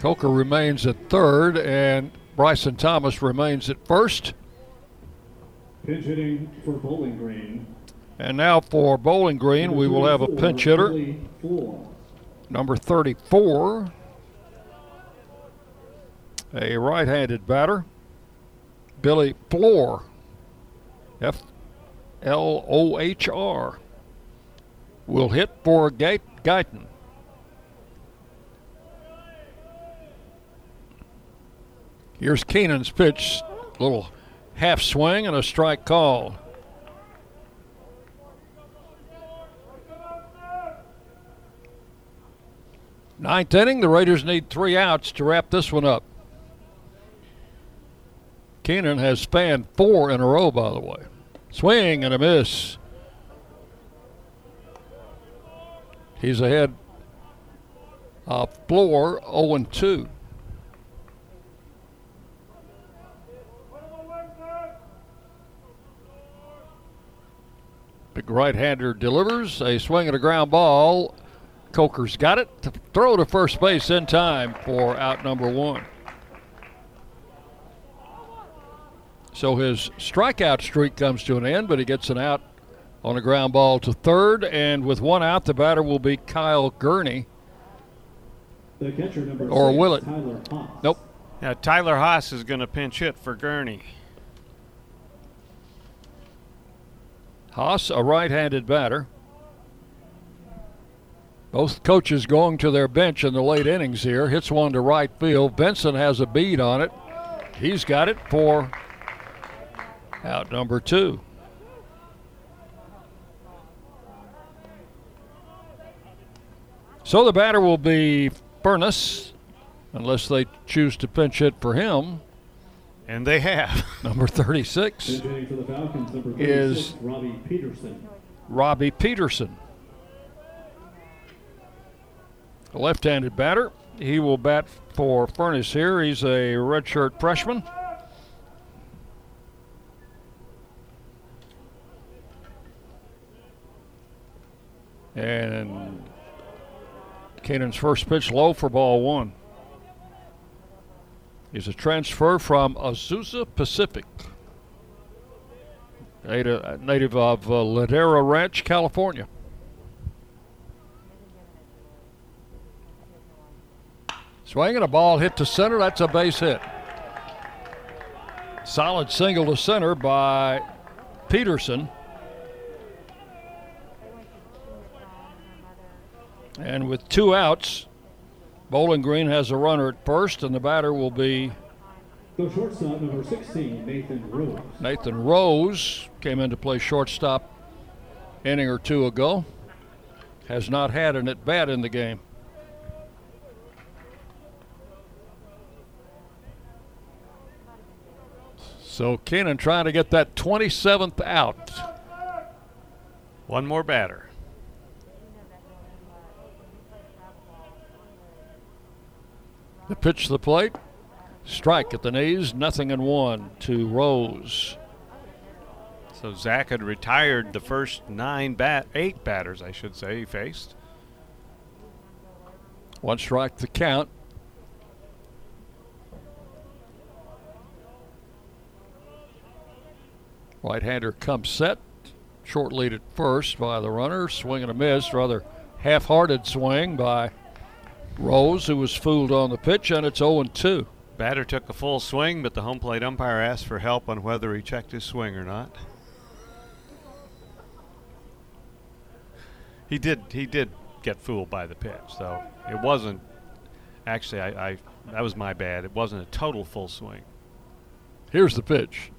Coker remains at third, and Bryson Thomas remains at first. Pinch hitting for Bowling Green. And now for Bowling Green, we will have a pinch hitter. Number 34, a right handed batter, Billy Flohr. F L O H R. Will hit for Guyton. Here's Keenan's pitch. Little half swing and a strike call. Ninth inning, the Raiders need three outs to wrap this one up. Keenan has spanned four in a row, by the way. Swing and a miss. He's ahead of Flohr 0 2. Big right hander delivers a swing and a ground ball. Coker's got it to throw to first base in time for out number one. So his strikeout streak comes to an end, but he gets an out on a ground ball to third. And with one out, the batter will be Kyle Gurney. The catcher number or six, will it? Tyler Haas. Nope. Yeah, Tyler Haas is going to pinch hit for Gurney. Haas, a right handed batter. Both coaches going to their bench in the late innings here. Hits one to right field. Benson has a bead on it. He's got it for out number two. So the batter will be Furness, unless they choose to pinch hit for him. And they have. Number 36 Pinch hitting for the Falcons, <laughs> number 36, is Robbie Peterson. Robbie Peterson. A left handed batter. He will bat for Furness here. He's a redshirt freshman. And Keenan's first pitch low for ball one. He's a transfer from Azusa Pacific, native, native of uh, Ladera Ranch, California. Swinging a ball hit to center. That's a base hit. Solid single to center by Peterson. And with two outs, Bowling Green has a runner at first, and the batter will be The shortstop, number 16, Nathan Rose. Nathan Rose. Came in to play shortstop inning or two ago. Has not had an at bat in the game. So Keenan trying to get that 27th out. One more batter. The pitch to the plate. Strike at the knees. Nothing in one to Rose. So Zach had retired the first nine bat, eight batters, I should say, he faced. One strike the count. Right hander comes set. Short lead at first by the runner. Swing and a miss. Rather half hearted swing by Rose, who was fooled on the pitch, and it's 0 2. Batter took a full swing, but the home plate umpire asked for help on whether he checked his swing or not. He did. He did get fooled by the pitch, so it wasn't. Actually, I, I that was my bad. It wasn't a total full swing. Here's the pitch.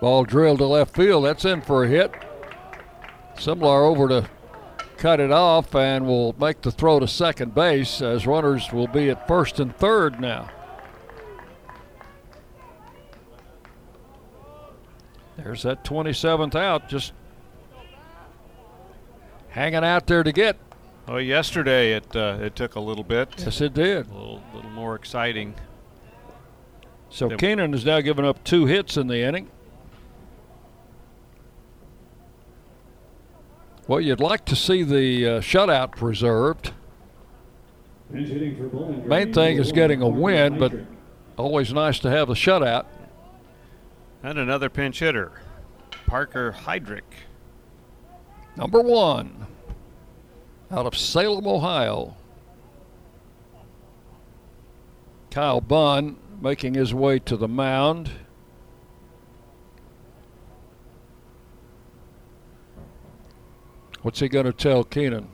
Ball drilled to left field. That's in for a hit. Simlar over to cut it off and will make the throw to second base as runners will be at first and third now. There's that 27th out, just hanging out there to get. Well, yesterday it uh, it took a little bit. Yes, it did. A little, little more exciting. So Keenan has now given up two hits in the inning. Well, you'd like to see the uh, shutout preserved. Main thing is getting a win, but always nice to have a shutout. And another pinch hitter, Parker Heydrich. Number one, out of Salem, Ohio. Kyle Bunn making his way to the mound. What's he going to tell Keenan?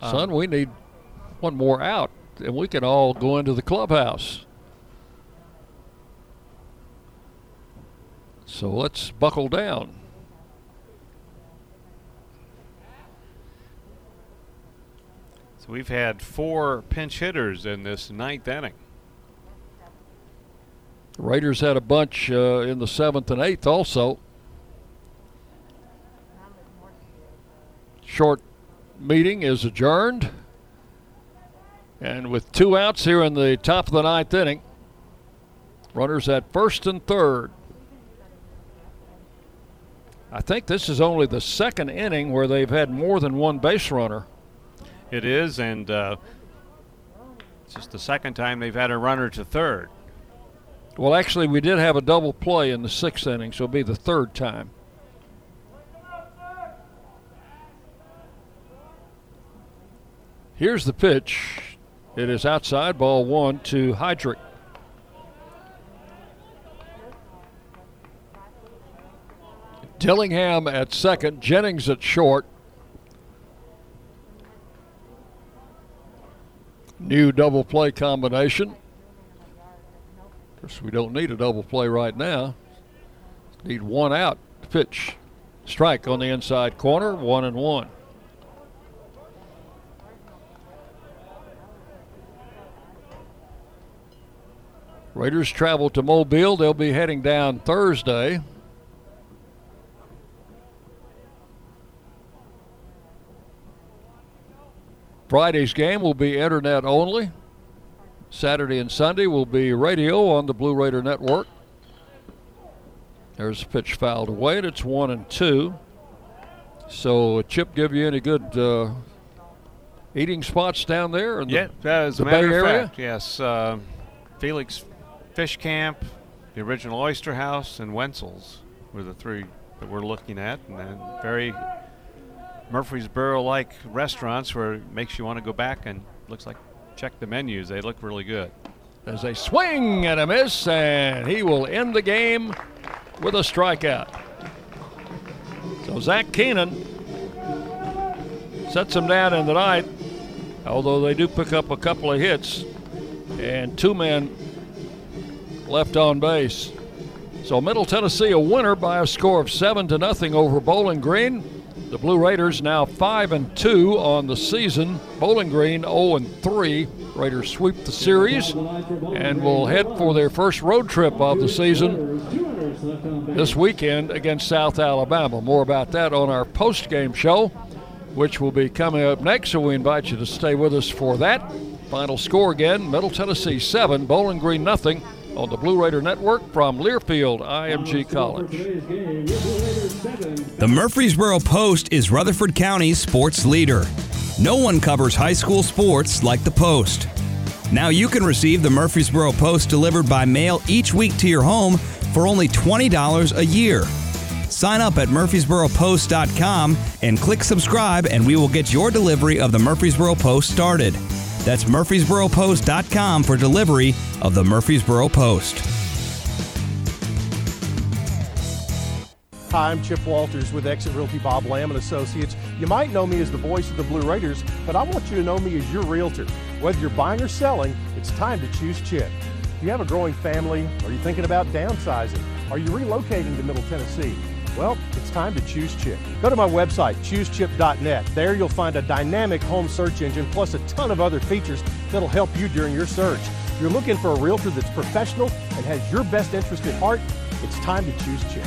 Son, we need one more out, and we can all go into the clubhouse. So let's buckle down. So we've had four pinch hitters in this ninth inning. Raiders had a bunch uh, in the seventh and eighth also. Short meeting is adjourned. And with two outs here in the top of the ninth inning, runners at first and third. I think this is only the second inning where they've had more than one base runner. It is, and uh, it's just the second time they've had a runner to third. Well, actually, we did have a double play in the sixth inning, so it'll be the third time. Here's the pitch. It is outside, ball one to Heydrich. Dillingham at second, Jennings at short. New double play combination. Of course, we don't need a double play right now. Need one out. Pitch. Strike on the inside corner, one and one. Raiders travel to Mobile. They'll be heading down Thursday. Friday's game will be internet only. Saturday and Sunday will be radio on the Blue Raider Network. There's a pitch fouled away, and it's one and two. So, Chip, give you any good uh, eating spots down there? In the, yeah, as the Bay Area? fact, yes. Uh, Felix Fish Camp, the original Oyster House, and Wintzell's were the three that we're looking at, and then very Murfreesboro-like restaurants where it makes you want to go back and looks like check the menus. They look really good. There's a swing and a miss, and he will end the game with a strikeout. So Zach Keenan sets him down in the ninth, although they do pick up a couple of hits and two men left on base. So Middle Tennessee a winner by a score of seven to nothing over Bowling Green. The Blue Raiders now five and two on the season. Bowling Green 0 and three. Raiders sweep the series and will head for their first road trip of the season this weekend against South Alabama. More about that on our post-game show, which will be coming up next. So we invite you to stay with us for that. Final score again: Middle Tennessee seven, Bowling Green nothing on the Blue Raider Network from Learfield IMG College. The Murfreesboro Post is Rutherford County's sports leader. No one covers high school sports like the Post. Now you can receive the Murfreesboro Post delivered by mail each week to your home for only $20 a year. Sign up at murfreesboropost.com and click subscribe, and we will get your delivery of the Murfreesboro Post started. That's murfreesboropost.com for delivery of the Murfreesboro Post. Hi, I'm Chip Walters with Exit Realty Bob Lamb and Associates. You might know me as the voice of the Blue Raiders, but I want you to know me as your realtor. Whether you're buying or selling, it's time to choose Chip. Do you have a growing family? Are you thinking about downsizing? Are you relocating to Middle Tennessee? Well, it's time to choose Chip. Go to my website, choosechip.net. There you'll find a dynamic home search engine plus a ton of other features that'll help you during your search. If you're looking for a realtor that's professional and has your best interest at heart, it's time to choose Chip.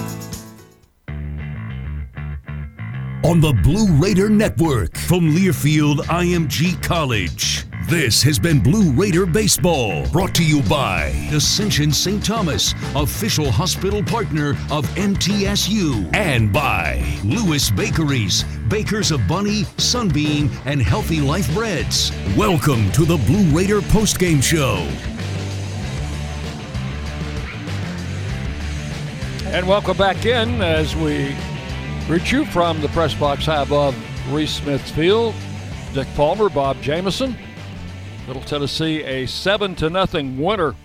On the Blue Raider Network from Learfield IMG College. This has been Blue Raider Baseball, brought to you by Ascension St. Thomas, official hospital partner of MTSU, and by Lewis Bakeries, bakers of Bunny, Sunbeam, and Healthy Life Breads. Welcome to the Blue Raider postgame show. And welcome back in as we Reach you from the press box high above Reese Smith Field. Dick Palmer, Bob Jameson. Middle Tennessee, a 7 to nothing winner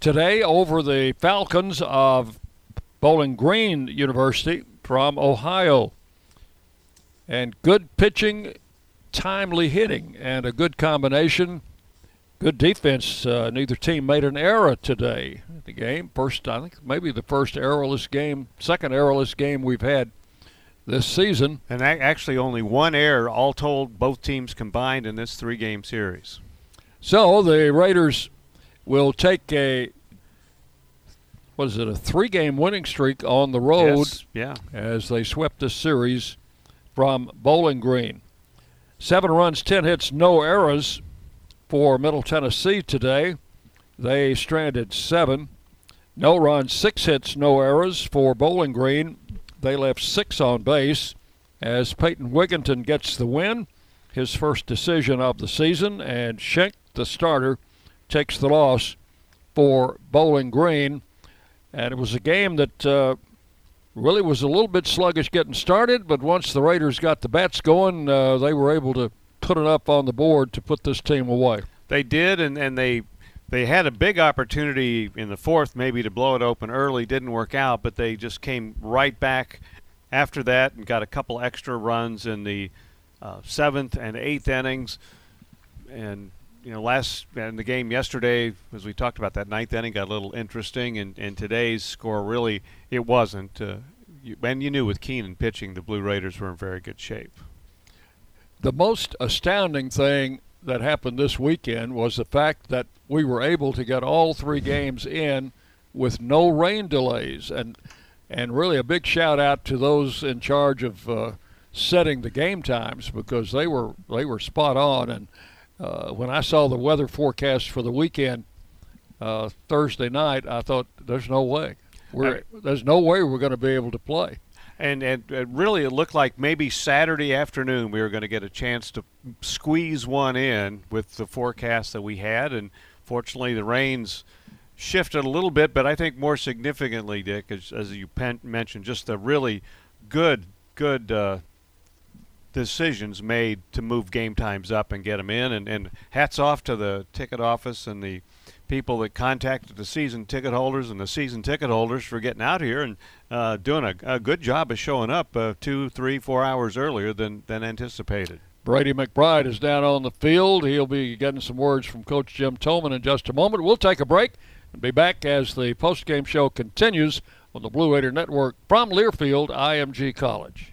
today over the Falcons of Bowling Green University from Ohio. And good pitching, timely hitting, and a good combination. Good defense. Uh, neither team made an error today the game. First, I think maybe the first errorless game, second errorless game we've had this season. And actually, only one error, all told, both teams combined in this three game series. So the Raiders will take a. What is it? A three-game winning streak on the road. Yes, yeah. As they swept this series from Bowling Green. Seven runs, ten hits, no errors for Middle Tennessee today. They stranded seven. No runs, six hits, no errors for Bowling Green. They left six on base as Peyton Wigginton gets the win, his first decision of the season, and Schenk, the starter, takes the loss for Bowling Green. And it was a game that uh, really was a little bit sluggish getting started, but once the Raiders got the bats going, uh, they were able to put it up on the board to put this team away. They did, and, and they they had a big opportunity in the fourth, maybe to blow it open early. Didn't work out, but they just came right back after that and got a couple extra runs in the uh, seventh and eighth innings. And you know, last in the game yesterday, as we talked about, that ninth inning got a little interesting, and, and today's score really it wasn't. Uh, you, and you knew with Keenan pitching, the Blue Raiders were in very good shape. The most astounding thing that happened this weekend was the fact that we were able to get all three games in with no rain delays, and and really a big shout out to those in charge of uh, setting the game times because they were they were spot on. And uh, when I saw the weather forecast for the weekend uh, Thursday night, I thought there's no way. We're there's no way we're going to be able to play and and really it looked like maybe Saturday afternoon we were going to get a chance to squeeze one in with the forecast that we had, and fortunately the rains shifted a little bit, but I think more significantly, Dick, as, as you pen- mentioned, just the really good, good uh, decisions made to move game times up and get them in. And, and hats off to the ticket office and the people that contacted the season ticket holders and the season ticket holders for getting out here and uh, doing a, a, good job of showing up uh, two, three, four hours earlier than, than anticipated. Brady McBride is down on the field. He'll be getting some words from Coach Jim Toman in just a moment. We'll take a break and be back as the post-game show continues on the Blue Raider Network from Learfield IMG College.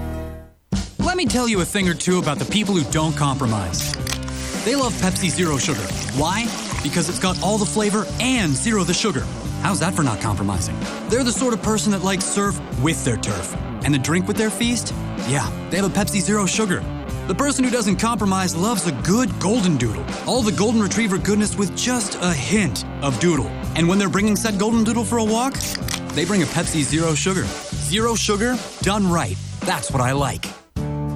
Let me tell you a thing or two about the people who don't compromise. They love Pepsi Zero Sugar. Why? Because it's got all the flavor and zero the sugar. How's that for not compromising? They're the sort of person that likes surf with their turf. And the drink with their feast? Yeah, they have a Pepsi Zero Sugar. The person who doesn't compromise loves a good golden doodle. All the golden retriever goodness with just a hint of doodle. And when they're bringing said golden doodle for a walk, they bring a Pepsi Zero Sugar. Zero sugar, done right. That's what I like.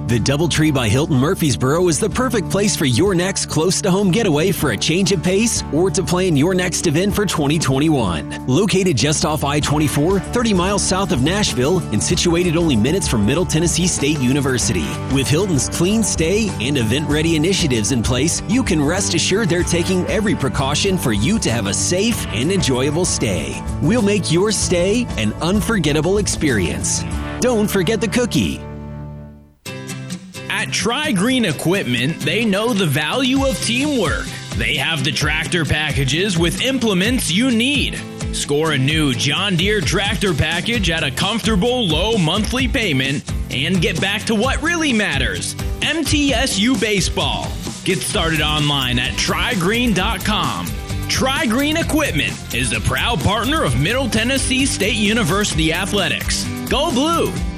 The Doubletree by Hilton Murfreesboro is the perfect place for your next close to home getaway for a change of pace or to plan your next event for 2021. Located just off I 24, 30 miles south of Nashville, and situated only minutes from Middle Tennessee State University. With Hilton's clean stay and event ready initiatives in place, you can rest assured they're taking every precaution for you to have a safe and enjoyable stay. We'll make your stay an unforgettable experience. Don't forget the cookie. At Green Equipment, they know the value of teamwork. They have the tractor packages with implements you need. Score a new John Deere tractor package at a comfortable low monthly payment and get back to what really matters MTSU Baseball. Get started online at trygreen.com. Tri Green Equipment is a proud partner of Middle Tennessee State University Athletics. Go Blue!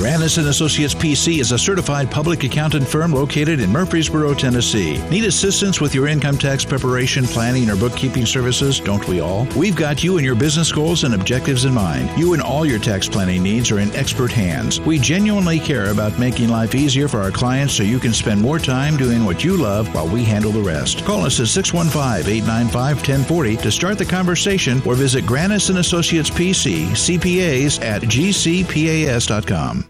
Granis and Associates PC is a certified public accountant firm located in Murfreesboro, Tennessee. Need assistance with your income tax preparation, planning, or bookkeeping services? Don't we all? We've got you and your business goals and objectives in mind. You and all your tax planning needs are in expert hands. We genuinely care about making life easier for our clients so you can spend more time doing what you love while we handle the rest. Call us at 615-895-1040 to start the conversation or visit Granis and Associates PC, CPAs at gcpas.com.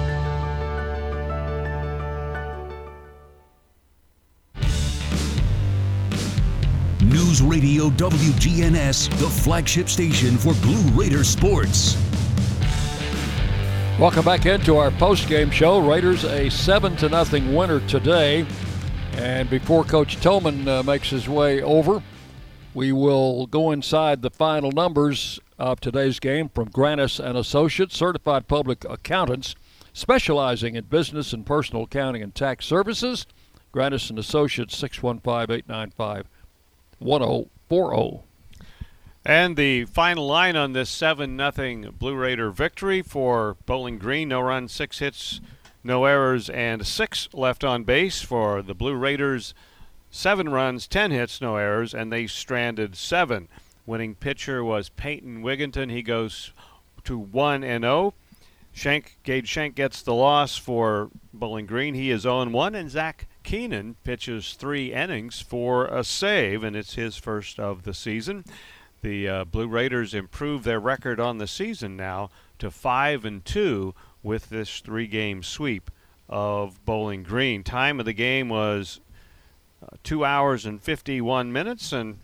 Radio WGNS, the flagship station for Blue Raider sports. Welcome back into our post-game show. Raiders a seven to nothing winner today, and before Coach Toman uh, makes his way over, we will go inside the final numbers of today's game from Granis and Associates, certified public accountants specializing in business and personal accounting and tax services. Granis and Associates 615 895 1040. And the final line on this 7 0 Blue Raider victory for Bowling Green. No runs, six hits, no errors, and six left on base for the Blue Raiders. Seven runs, 10 hits, no errors, and they stranded seven. Winning pitcher was Peyton Wigginton. He goes to 1 and 0. Shank, Gage Shank gets the loss for Bowling Green. He is 0 1, and Zach Keenan pitches three innings for a save, and it's his first of the season. The uh, Blue Raiders improve their record on the season now to five and two with this three-game sweep of Bowling Green. Time of the game was uh, two hours and 51 minutes, and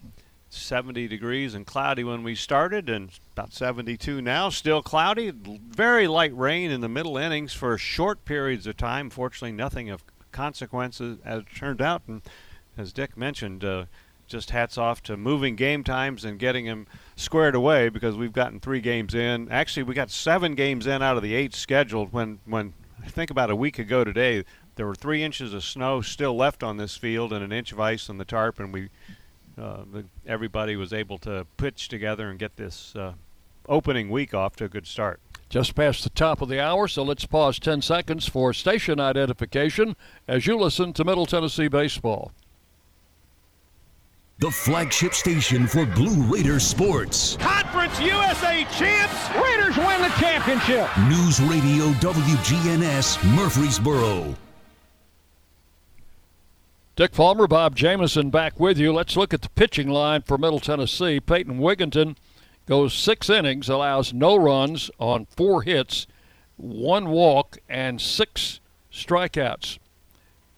70 degrees and cloudy when we started, and about 72 now. Still cloudy. Very light rain in the middle innings for short periods of time. Fortunately, nothing of consequences as it turned out. And as Dick mentioned, uh, just hats off to moving game times and getting them squared away because we've gotten three games in. Actually, we got seven games in out of the eight scheduled. When when I think about a week ago today, there were three inches of snow still left on this field and an inch of ice on the tarp, and we uh, everybody was able to pitch together and get this uh, opening week off to a good start. Just past the top of the hour, so let's pause 10 seconds for station identification as you listen to Middle Tennessee Baseball. The flagship station for Blue Raider sports. Conference USA champs. Raiders win the championship. News Radio WGNS Murfreesboro. Dick Palmer, Bob Jamison back with you. Let's look at the pitching line for Middle Tennessee. Peyton Wigginton goes six innings, allows no runs on four hits, one walk, and six strikeouts.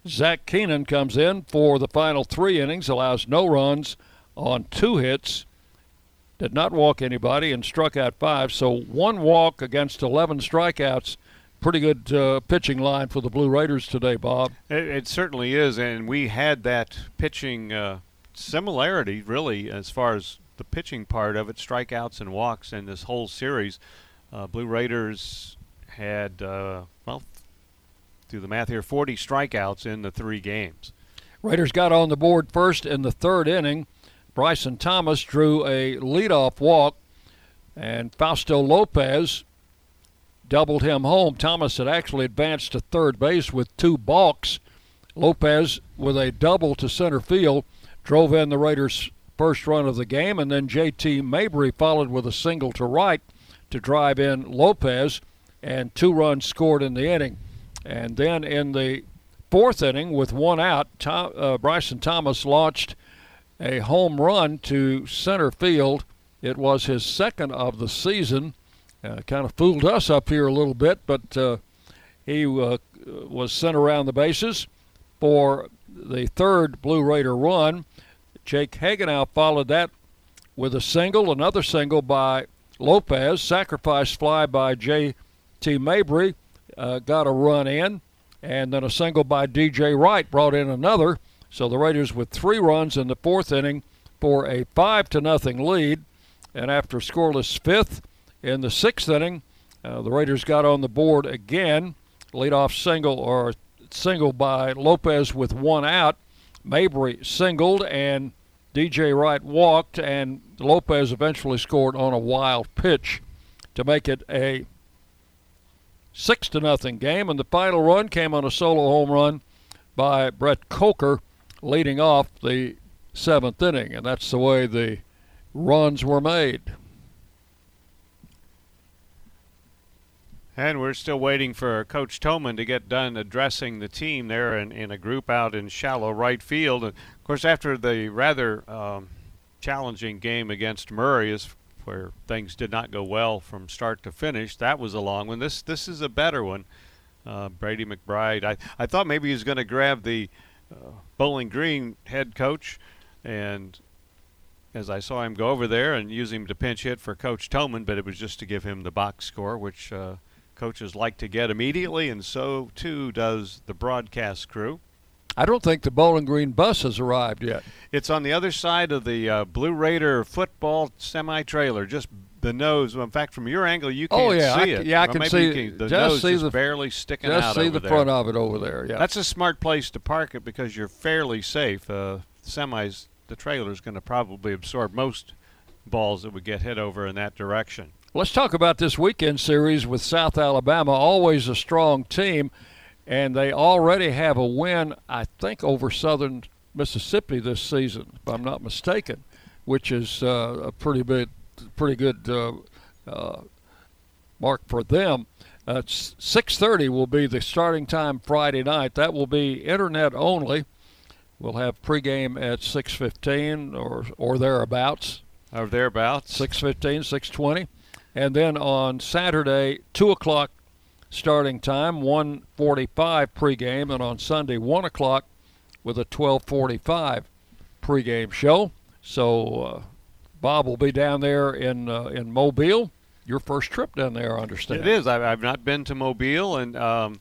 Zach Keenan comes in for the final three innings, allows no runs on two hits, did not walk anybody, and struck out five. So one walk against 11 strikeouts pretty good uh, pitching line for the Blue Raiders today, Bob. It, it certainly is, and we had that pitching uh, similarity, really, as far as the pitching part of it, strikeouts and walks in this whole series. Uh, Blue Raiders had, uh, well, do the math here, 40 strikeouts in the three games. Raiders got on the board first in the third inning. Bryson Thomas drew a leadoff walk, and Fausto Lopez doubled him home. Thomas had actually advanced to third base with two balks. Lopez, with a double to center field, drove in the Raiders' first run of the game, and then J.T. Mabry followed with a single to right to drive in Lopez, and two runs scored in the inning. And then in the fourth inning, with one out, Tom, uh, Bryson Thomas launched a home run to center field. It was his second of the season uh, kind of fooled us up here a little bit, but uh, he uh, was sent around the bases for the third Blue Raider run. Jake Hagenow followed that with a single, another single by Lopez, sacrifice fly by J.T. Mabry, uh, got a run in, and then a single by D.J. Wright brought in another. So the Raiders with three runs in the fourth inning for a five to nothing lead, and after scoreless fifth, in the sixth inning, uh, the Raiders got on the board again. Leadoff single or single by Lopez with one out. Mabry singled and DJ Wright walked, and Lopez eventually scored on a wild pitch to make it a six to nothing game. And the final run came on a solo home run by Brett Coker, leading off the seventh inning, and that's the way the runs were made. And we're still waiting for Coach Toman to get done addressing the team there in, in a group out in shallow right field. And of course, after the rather um, challenging game against Murray, is where things did not go well from start to finish. That was a long one. This this is a better one. Uh, Brady McBride. I I thought maybe he was going to grab the uh, Bowling Green head coach, and as I saw him go over there and use him to pinch hit for Coach Toman, but it was just to give him the box score, which. Uh, coaches like to get immediately, and so too does the broadcast crew. I don't think the Bowling Green bus has arrived yet. It's on the other side of the uh, Blue Raider football semi trailer, just the nose. In fact, from your angle, you can't oh, yeah, see I, it. Yeah, I well, can see can, the just nose see is the, barely sticking just out. see the there. front of it over there. Yeah, that's a smart place to park it because you're fairly safe. Uh, semis, the trailer is going to probably absorb most balls that would get hit over in that direction. Let's talk about this weekend series with South Alabama. Always a strong team, and they already have a win, I think, over Southern Mississippi this season, if I'm not mistaken, which is uh, a pretty big, pretty good uh, uh, mark for them. Uh, 6:30 will be the starting time Friday night. That will be internet only. We'll have pregame at 6:15 or or thereabouts. Or thereabouts. 6:15, 6:20. And then on Saturday, 2 o'clock starting time, 1.45 pregame, and on Sunday, 1 o'clock with a 12.45 pregame show. So uh, Bob will be down there in uh, in Mobile. Your first trip down there, I understand. It is. I've, not been to Mobile, and um,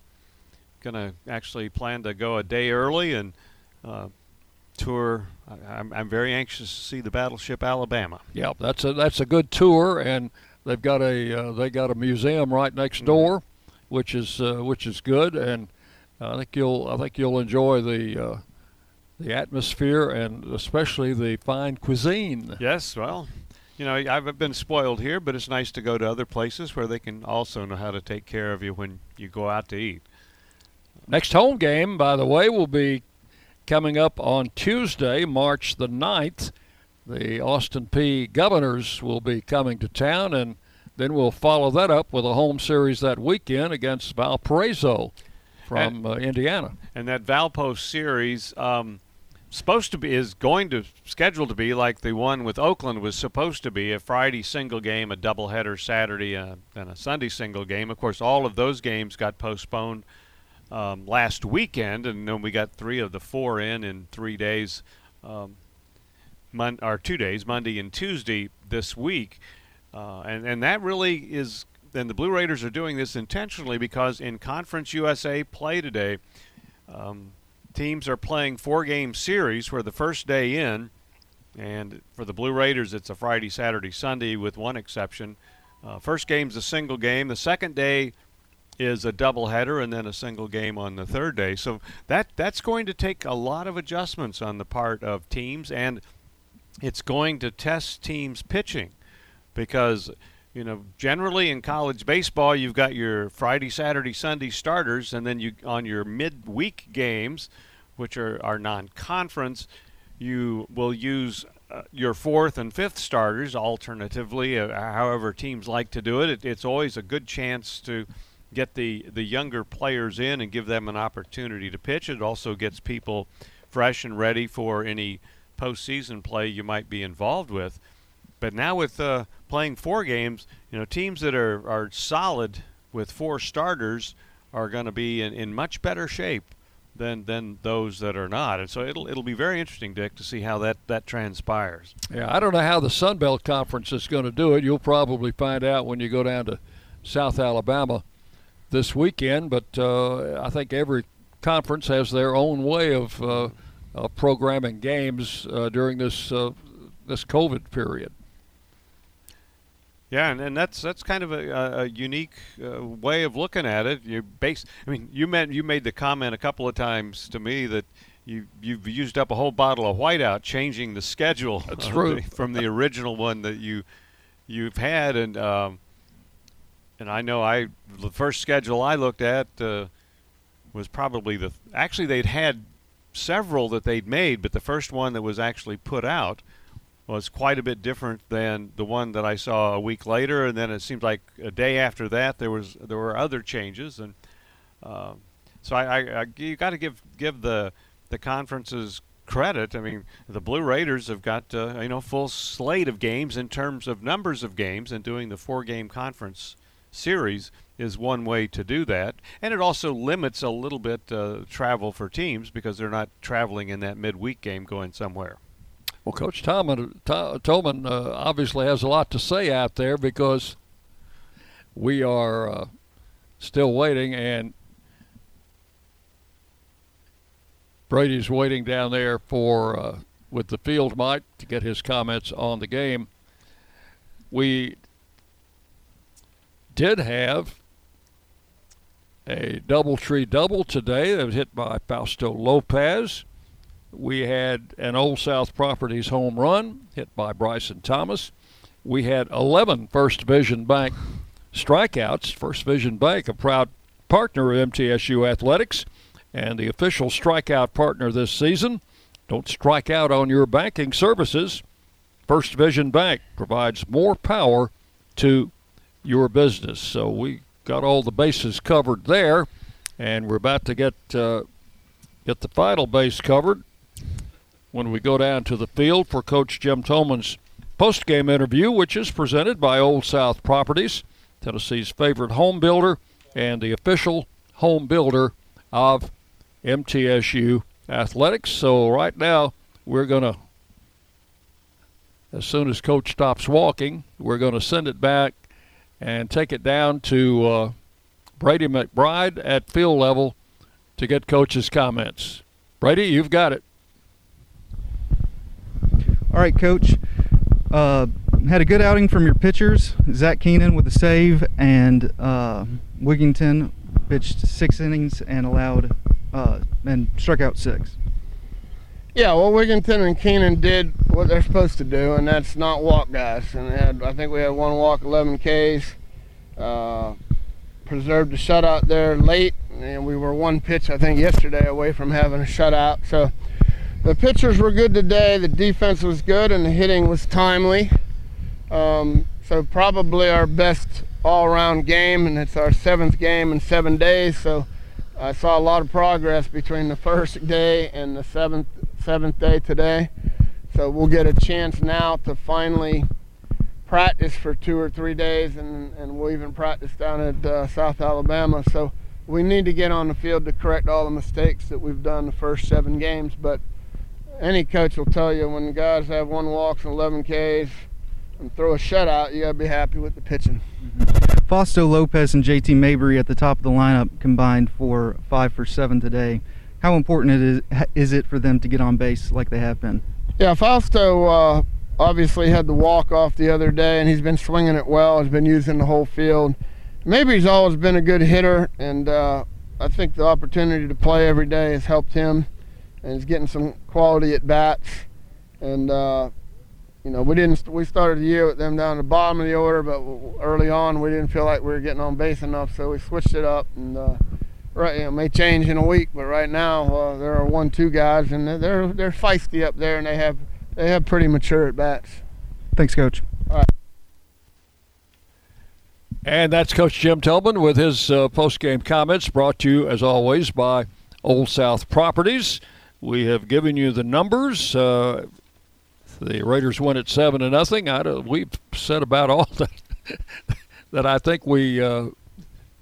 gonna actually plan to go a day early and uh, tour. I, I'm, I'm very anxious to see the battleship Alabama. Yeah, that's a that's a good tour, and they've got a uh, they got a museum right next door, which is uh, which is good, and I think you'll I think you'll enjoy the uh, the atmosphere and especially the fine cuisine. Yes, well, you know I've been spoiled here, but it's nice to go to other places where they can also know how to take care of you when you go out to eat. Next home game, by the way, will be coming up on Tuesday, March the 9th. The Austin Peay Governors will be coming to town, and then we'll follow that up with a home series that weekend against Valparaiso from and, uh, Indiana. And that Valpo series um, supposed to be is going to scheduled to be like the one with Oakland was supposed to be a Friday single game, a doubleheader Saturday, uh, and a Sunday single game. Of course, all of those games got postponed um, last weekend, and then we got three of the four in in three days, um, mon- or two days, Monday and Tuesday this week, uh, and and that really is. And the Blue Raiders are doing this intentionally because in Conference USA play today, um, teams are playing four-game series where the first day in, and for the Blue Raiders it's a Friday, Saturday, Sunday with one exception. Uh, first game's a single game. The second day is a doubleheader and then a single game on the third day. So that that's going to take a lot of adjustments on the part of teams, and it's going to test teams' pitching because you know generally in college baseball you've got your Friday, Saturday, Sunday starters, and then you on your midweek games, which are are non-conference, you will use uh, your fourth and fifth starters alternatively, uh, however teams like to do it. it. It's always a good chance to get the, the younger players in and give them an opportunity to pitch. It also gets people fresh and ready for any postseason play you might be involved with. But now with uh, playing four games, you know, teams that are, are solid with four starters are going to be in, in much better shape than than those that are not. And so it'll it'll be very interesting, Dick, to see how that, that transpires. Yeah, I don't know how the Sun Belt Conference is going to do it. You'll probably find out when you go down to South Alabama this weekend, but uh, I think every conference has their own way of, uh, programming games uh, during this uh, this COVID period. Yeah, and, and that's that's kind of a, a unique uh, way of looking at it. You base, I mean, you meant you made the comment a couple of times to me that you you've used up a whole bottle of whiteout changing the schedule. That's true. From the original one that you you've had, and um, and I know I the first schedule I looked at uh, was probably the actually they'd had several that they'd made, but the first one that was actually put out was quite a bit different than the one that I saw a week later, and then it seemed like a day after that there was there were other changes, and uh, so I, I, I you got to give give the the conferences credit. I mean, the Blue Raiders have got uh, you know full slate of games in terms of numbers of games, and doing the four game conference series is one way to do that. And it also limits a little bit uh, travel for teams because they're not traveling in that midweek game going somewhere. Well, Coach Toman, Toman uh, obviously has a lot to say out there because we are uh, still waiting, and Brady's waiting down there for uh, with the field mic to get his comments on the game. We did have a DoubleTree double today that was hit by Fausto Lopez. We had an Old South Properties home run hit by Bryson Thomas. We had 11 First Vision Bank strikeouts. First Vision Bank, a proud partner of MTSU Athletics and the official strikeout partner this season. Don't strike out on your banking services. First Vision Bank provides more power to your business. So we got all the bases covered there, and we're about to get uh, get the final base covered when we go down to the field for Coach Jim Toman's post-game interview, which is presented by Old South Properties, Tennessee's favorite home builder and the official home builder of MTSU athletics. So right now we're to as soon as Coach stops walking, we're going to send it back and take it down to uh, Brady McBride at field level to get Coach's comments. Brady, you've got it. All right, Coach. Uh, had a good outing from your pitchers. Zach Keenan with a save, and uh, pitched six innings and allowed uh, and struck out six. Yeah, well, Wigginton and Keenan did what they're supposed to do, and that's not walk guys. And had, I think we had one walk, 11 Ks. Uh, preserved a shutout there late, and we were one pitch, I think, yesterday away from having a shutout. So the pitchers were good today. The defense was good, and the hitting was timely. Um, so probably our best all-around game, and it's our seventh game in seven days. So I saw a lot of progress between the first day and the seventh seventh day today. So we'll get a chance now to finally practice for two or three days, and, and we'll even practice down at uh, South Alabama. So we need to get on the field to correct all the mistakes that we've done the first seven games. But any coach will tell you when the guys have one walks and 11 Ks and throw a shutout, you got to be happy with the pitching. Mm-hmm. Fausto Lopez and JT Mabry at the top of the lineup combined for five for seven today. How important it is, is it for them to get on base like they have been? Yeah, Fausto uh, obviously had the walk off the other day, and he's been swinging it well. He's been using the whole field. Maybe he's always been a good hitter, and uh, I think the opportunity to play every day has helped him, and he's getting some quality at bats. And uh, you know, we didn't. We started the year with them down the bottom of the order, but early on we didn't feel like we were getting on base enough, so we switched it up. And uh, right, you know, may change in a week, but right now uh, there are one-two guys, and they're they're feisty up there, and they have they have pretty mature at bats. Thanks, Coach. All right. And that's Coach Jim Toman with his uh, post-game comments, brought to you as always by Old South Properties. We have given you the numbers. Uh, the Raiders win at seven to nothing. I, we've said about all <laughs> that that I think we. Uh,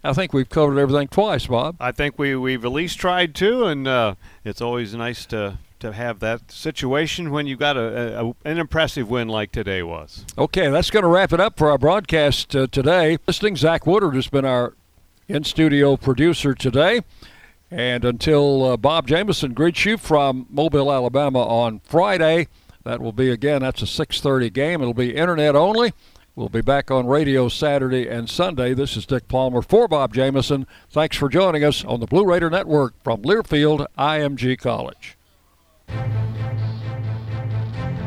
I think we've covered everything twice, Bob. I think we we've at least tried to, and uh, it's always nice to to have that situation when you've got a, a, an impressive win like today was. Okay, that's going to wrap it up for our broadcast uh, today. Listening, Zach Woodard has been our in studio producer today. And until uh, Bob Jameson greets you from Mobile, Alabama on Friday. That will be again. That's a 6:30 game. It'll be internet only. We'll be back on radio Saturday and Sunday. This is Dick Palmer for Bob Jameson. Thanks for joining us on the Blue Raider Network from Learfield IMG College.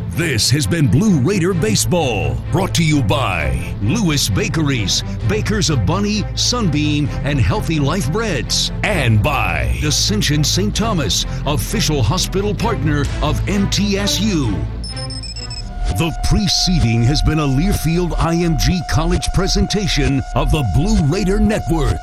This has been Blue Raider Baseball, brought to you by Lewis Bakeries, bakers of Bunny, Sunbeam, and Healthy Life Breads, and by Ascension St. Thomas, official hospital partner of MTSU. The preceding has been a Learfield IMG College presentation of the Blue Raider Network.